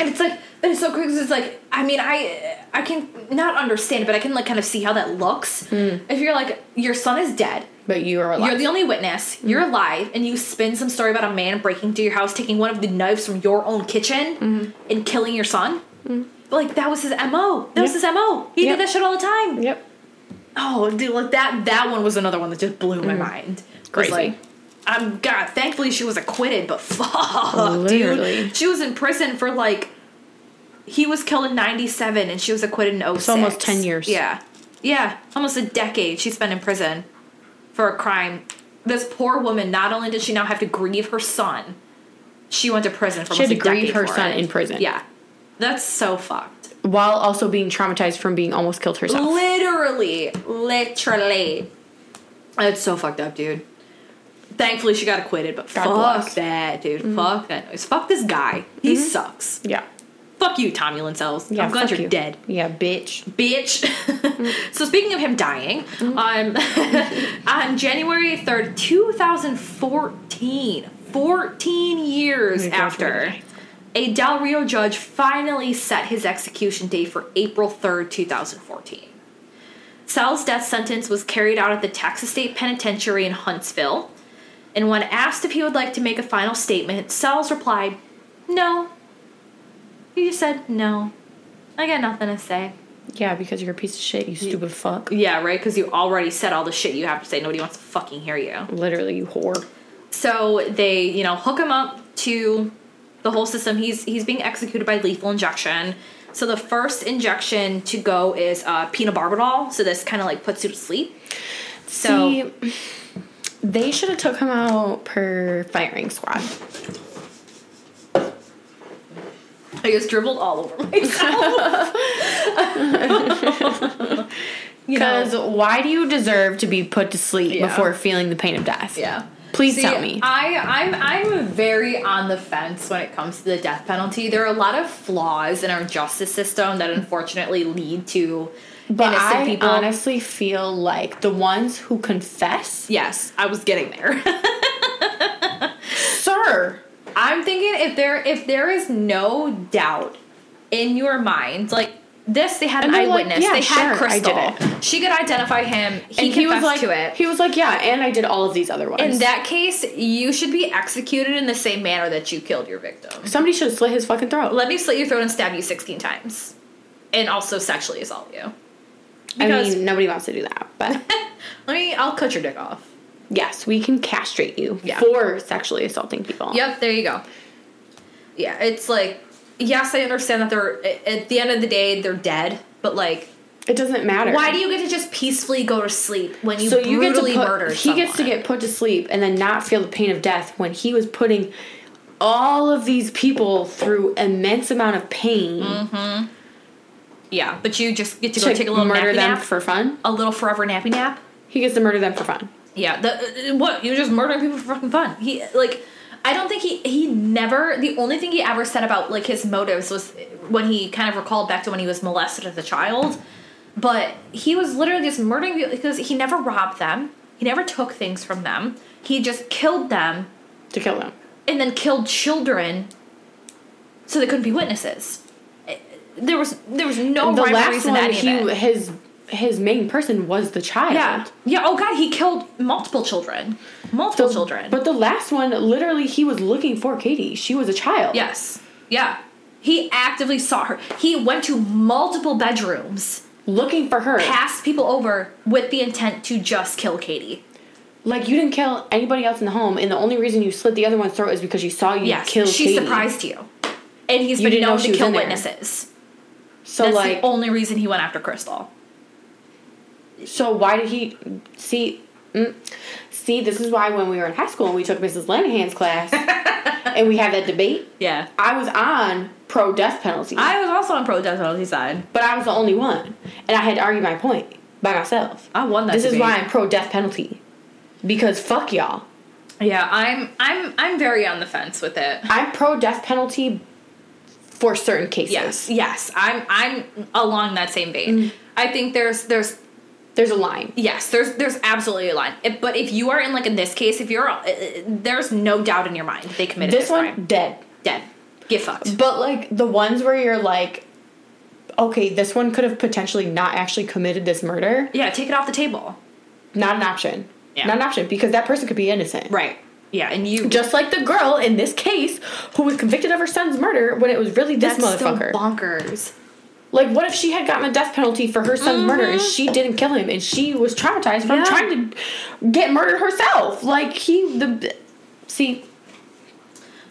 And it's like, and it's so crazy. 'cause It's like, I mean, I, I can not understand it, but I can like kind of see how that looks. If you're like, your son is dead, But you are alive. you're the only witness, you're mm-hmm. alive, and you spin some story about a man breaking into your house, taking one of the knives from your own kitchen, mm-hmm. and killing your son. Mm-hmm. Like that was his mo. That was his mo. He Yep. did that shit all the time. Yep. Oh, dude, like that. That one was another one that just blew my mind. It was Crazy. like, I'm God. Thankfully, she was acquitted, but fuck, Literally. dude, she was in prison for like. He was killed in '97, and she was acquitted in 06. almost 10 years. Yeah, yeah, almost a decade. She spent in prison for a crime. This poor woman. Not only did she now have to grieve her son, she went to prison for She had to a grieve her son it. in prison. Yeah, that's so fucked. While also being traumatized from being almost killed herself. Literally, literally. It's so fucked up, dude. Thankfully, she got acquitted, but God fuck bless. Mm-hmm. that, dude. Fuck that noise. Fuck this guy. He sucks. Yeah. Fuck you, Tommy Lynn Sells. Yeah. I'm glad you're you. dead, Yeah, bitch. bitch. so speaking of him dying, Mm-hmm. um, on January third, two thousand fourteen, 14 years after. a Del Rio judge finally set his execution date for April 3rd, 2014. Sells' death sentence was carried out at the Texas State Penitentiary in Huntsville. And when asked if he would like to make a final statement, Sells replied, No. He just said, No. I got nothing to say. Yeah, because you're a piece of shit, you stupid fuck. Yeah, right? Because you already said all the shit you have to say. Nobody wants to fucking hear you. Literally, you whore. So they, you know, hook him up to the whole system. He's he's being executed by lethal injection. So the first injection to go is uh, pentobarbital. So this kind of like puts you to sleep. So See, they should have took him out per firing squad. I just dribbled all over myself. you know, Because why do you deserve to be put to sleep Yeah. before feeling the pain of death? yeah. Please See, tell me. I, I'm I'm very on the fence when it comes to the death penalty. There are a lot of flaws in our justice system that unfortunately lead to but I people. honestly feel like the ones who confess, yes, I was getting there. sir, I'm thinking if there if there is no doubt in your mind, like this, they had an they're like, eyewitness. yeah, they sure, had Krystal. She could identify him. He, and he was like, to it. he was like, yeah, and I did all of these other ones. in that case, you should be executed in the same manner that you killed your victim. somebody should slit his fucking throat. Let me slit your throat and stab you 16 times. And also sexually assault you. I Because mean, nobody wants to do that, but let me I'll cut your dick off. Yes, we can castrate you Yeah. for sexually assaulting people. Yep, there you go. Yeah, it's like yes, I understand that they're at the end of the day they're dead, but like It doesn't matter. Why do you get to just peacefully go to sleep when you so you get to put, murder he gets to get put to sleep and then not feel the pain of death when he was putting all of these people through immense amount of pain mm-hmm. yeah, but you just get to go take a little murder them nap, for fun. a little forever nappy nap. He gets to murder them for fun. Yeah, the uh, what you're just murdering people for fucking fun. He like. I don't think he he never the only thing he ever said about like his motives was when he kind of recalled back to when he was molested as a child, but he was literally just murdering people because he never robbed them, he never took things from them, he just killed them To kill them. and then killed children so they couldn't be witnesses. There was there was no the rhyme or last one, he his his main person was the child. Yeah, yeah. Oh god, he killed multiple children, multiple The- children. But the last one, literally, he was looking for Katie. She was a child. yes, yeah. He actively sought her. He went to multiple bedrooms, Looking for her. passed people over with the intent to just kill Katie. Like you didn't kill anybody else in the home, and the only reason you slit the other one's throat is because you saw you Yes, kill she Katie. surprised you, and he's You been know known she to kill witnesses. So That's like, the only reason he went after Krystal. So why did he see? Mm, see, this is why when we were in high school and we took Mrs. Lanahan's class, and we had that debate, Yeah, I was on pro death penalty, I was also on pro death penalty side. but I was the only one, and I had to argue my point by myself. I won that. This is why I'm pro death penalty, because fuck y'all. Yeah, I'm I'm I'm very on the fence with it. I'm pro death penalty for certain cases. Yes, yes, I'm I'm along that same vein. Mm. I think there's there's There's a line. yes, there's there's absolutely a line. If, but if you are in like in this case, if you're uh, there's no doubt in your mind they committed This this, one crime. dead. dead, get fucked. But like the ones where you're like, okay, this one could have potentially not actually committed this murder. Yeah, take it off the table. Not an option. Yeah. Not an option because that person could be innocent. Right. Yeah, and you Just like the girl in this case who was convicted of her son's murder when it was really this that's motherfucker. bonkers. Like, what if she had gotten a death penalty for her son's murder and mm-hmm. she didn't kill him and she was traumatized from Yeah. trying to get murdered herself? Like he the see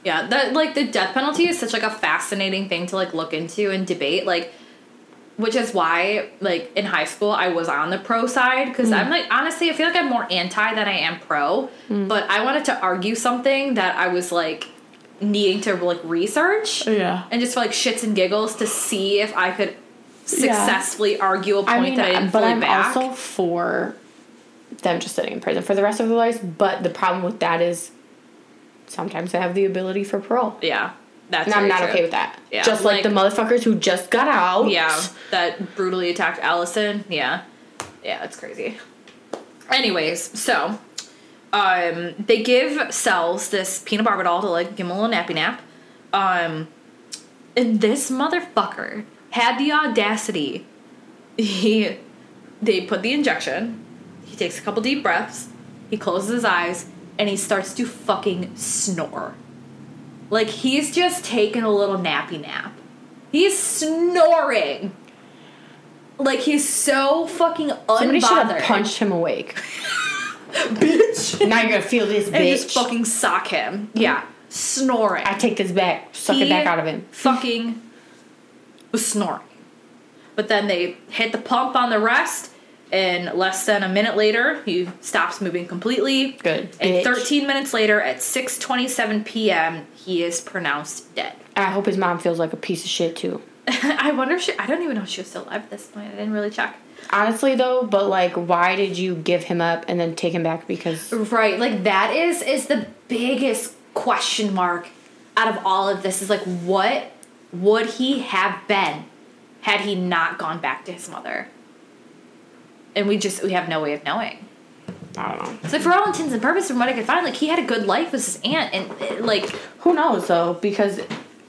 Yeah, that like the death penalty is such like a fascinating thing to like look into and debate. Like, which is why like in high school I was on the pro side because mm. I'm like honestly I feel like I'm more anti than I am pro. Mm. But I wanted to argue something that I was like needing to like research Yeah. and just for like shits and giggles to see if I could successfully argue a point I mean, that I didn't but I'm back. also for them just sitting in prison for the rest of their lives. But the problem with that is sometimes they have the ability for parole. yeah, that's And I'm not true. okay with that. Yeah, just like, like- the motherfuckers who just got out. Yeah, that brutally attacked Allison. Yeah. Yeah, it's crazy. Anyways, so um they give Sells this pentobarbital to like give him a little nappy nap. Um And this motherfucker had the audacity. He they put the injection. He takes a couple deep breaths. He closes his eyes and he starts to fucking snore. Like he's just taking a little nappy nap. He's snoring. Like he's so fucking Somebody should have punched him awake. bitch. now you're gonna feel this bitch. and just fucking sock him. Yeah. Snoring. I take this back. Suck it back out of him. Fucking was snoring. But then they hit the pump on the rest, and less than a minute later, he stops moving completely. Good. And bitch. 13 minutes later, at 6:27 p.m., he is pronounced dead. I hope his mom feels like a piece of shit too. I wonder if she. I don't even know if she was still alive at this point. I didn't really check. Honestly though, but like why did you give him up and then take him back because Right, like that is is the biggest question mark out of all of this. Is like, what would he have been had he not gone back to his mother? And we just we have no way of knowing. I don't know. So for all intents and purposes, from what I could find, like he had a good life with his aunt, and like Who knows though? Because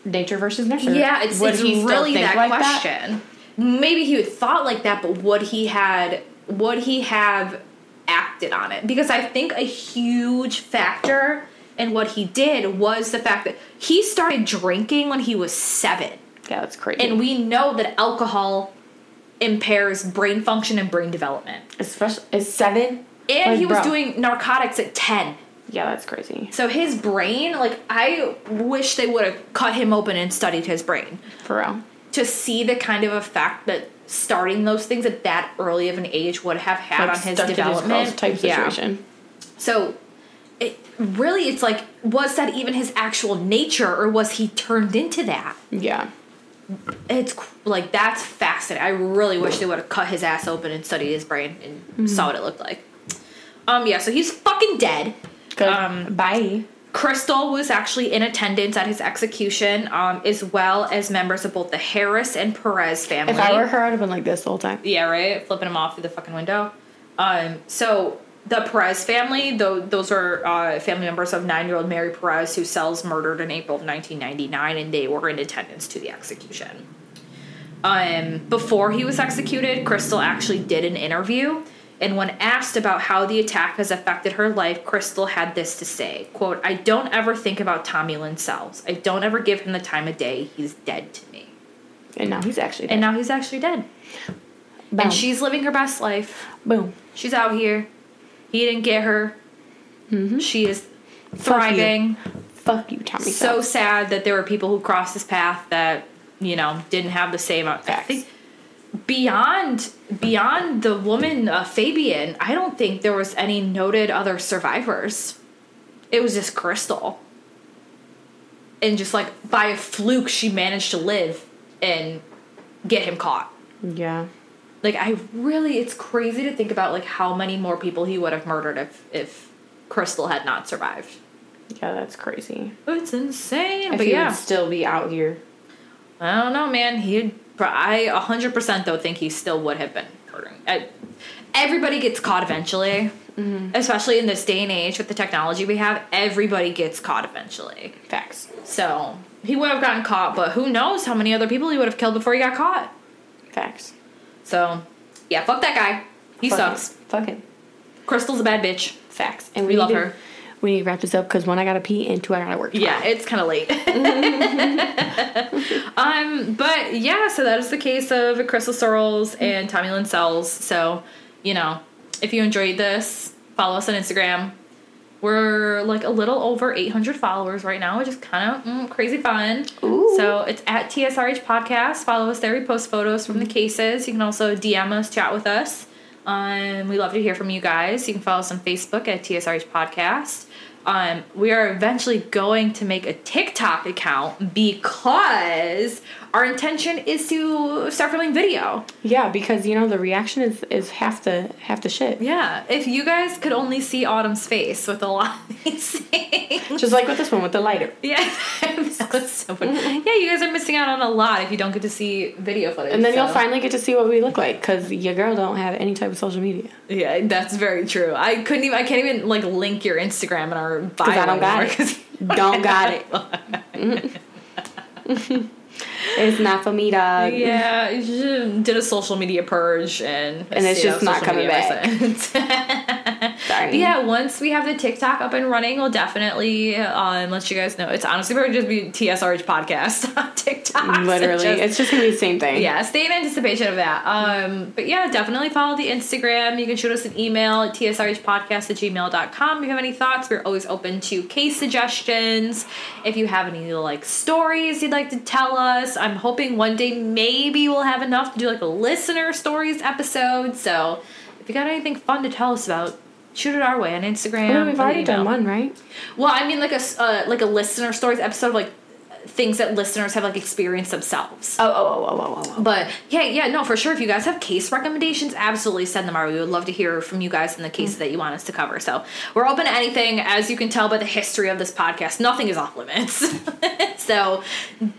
nature versus nurture. yeah, it's, Would it's really that like question. Maybe he would thought like that, but would he had would he have acted on it? Because I think a huge factor in what he did was the fact that he started drinking when he was seven, Yeah, that's crazy. and we know that alcohol impairs brain function and brain development. especially is seven. And Like, he was bro. doing narcotics at ten. Yeah, that's crazy. So his brain, like I wish they would have cut him open and studied his brain. For real. to see the kind of effect that starting those things at that early of an age would have had Like on his stuck to this development girl's type Yeah. situation. So it really it's like was that even his actual nature or was he turned into that? Yeah. It's like that's fascinating. I really wish they would have cut his ass open and studied his brain and Mm-hmm. saw what it looked like. Um yeah, so he's fucking dead. Good. Um, Bye. Krystal was actually in attendance at his execution, um, as well as members of both the Harris and Perez family. If I were her, I'd have been like this the whole time. Yeah, right. Flipping him off through the fucking window. Um, so the Perez family, though, those are uh, family members of nine-year-old Mary Perez, who Sells murdered in April of 1999, and they were in attendance to the execution. Um, before he was executed, Krystal actually did an interview, and when asked about how the attack has affected her life, Krystal had this to say: "quote I don't ever think about Tommy Lynn Sells. I don't ever give him the time of day. He's dead to me." And now he's actually dead. And now he's actually dead, Boom. and she's living her best life. Boom. She's out here. He didn't get her. Mm-hmm. She is thriving. Fuck you, Tommy. So sad that there were people who crossed his path that you know didn't have the same. I Facts. think beyond beyond the woman uh, Fabian, I don't think there was any noted other survivors. It was just Krystal, and just like by a fluke, she managed to live and get him caught. Yeah. Like I really, it's crazy to think about like how many more people he would have murdered if if Krystal had not survived. Yeah, that's crazy. It's insane, If but he yeah, would still be out here. I don't know, man. He'd. I hundred percent though think he still would have been murdering. I, everybody gets caught eventually, mm-hmm. especially in this day and age with the technology we have. Everybody gets caught eventually. Facts. So he would have gotten caught, but who knows how many other people he would have killed before he got caught. Facts. So yeah, fuck that guy. He Fuck sucks. Fuck it. Krystal's a bad bitch. Facts. And We we, love to- her. We need to wrap this up because one, I gotta pee, and two, I gotta work. Yeah, it's kind of late. um, but yeah, so that is the case of Krystal Surles and Tommy Lynn Sells. So, you know, if you enjoyed this, follow us on Instagram. We're like a little over 800 followers right now, which is kind of mm, crazy fun. Ooh. So it's at TSRH Podcast. Follow us there. We post photos from the cases. You can also DM us, chat with us. Um, we love to hear from you guys. You can follow us on Facebook at TSRH Podcast. Um, we are eventually going to make a TikTok account because our intention is to start filming video. Yeah, because you know the reaction is is half the half the shit. Yeah, if you guys could only see Autumn's face with a lot of these things. Just like with this one with the lighter. Yeah, that was so funny. Yeah, you guys are missing out on a lot if you don't get to see video footage. And then so- you'll finally get to see what we look like because your girl don't have any type of social media. Yeah, that's very true. I couldn't even. I can't even like link your Instagram in our bio. Because I don't got it. don't got it. Mm-hmm. It's not for me, dog. Yeah, did a social media purge and And it's just not coming back. since. Yeah, once we have the TikTok up and running, we'll definitely um, let you guys know. It's honestly probably just be TSRH podcast on TikTok. Literally, just- it's just gonna be the same thing. yeah, stay in anticipation of that. Um, but yeah, definitely follow the Instagram. You can shoot us an email at tsrhpodcast at gmail.com. If you have any thoughts, we're always open to case suggestions. If you have any like stories you'd like to tell us, I'm hoping one day maybe we'll have enough to do like a listener stories episode. So if you got anything fun to tell us about, shoot it our way on Instagram. We've already email. done one, right? Well, I mean like a uh, like a listener stories episode of like things that listeners have like experienced themselves. Oh, oh, oh, oh, oh, oh, oh. But yeah, yeah, no, for sure. If you guys have case recommendations, absolutely send them our way. We would love to hear from you guys in the cases that you want us to cover. So we're open to anything. As you can tell by the history of this podcast, nothing is off limits. so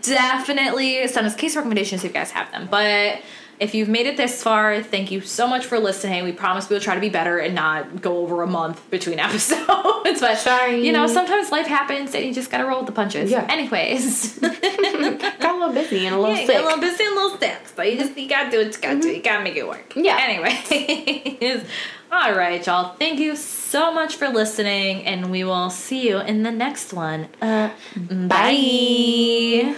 definitely send us case recommendations if you guys have them. But if you've made it this far, thank you so much for listening. We promise we'll try to be better and not go over a month between episodes. but Sorry. you know, sometimes life happens and you just gotta roll with the punches. Yeah. Anyways. Got a little busy and a little Yeah, sick. a little busy and a little sick, but you just you gotta do what you gotta do. You gotta make it work. Yeah. Anyway, all right, y'all. Thank you so much for listening, and we will see you in the next one. Uh, bye.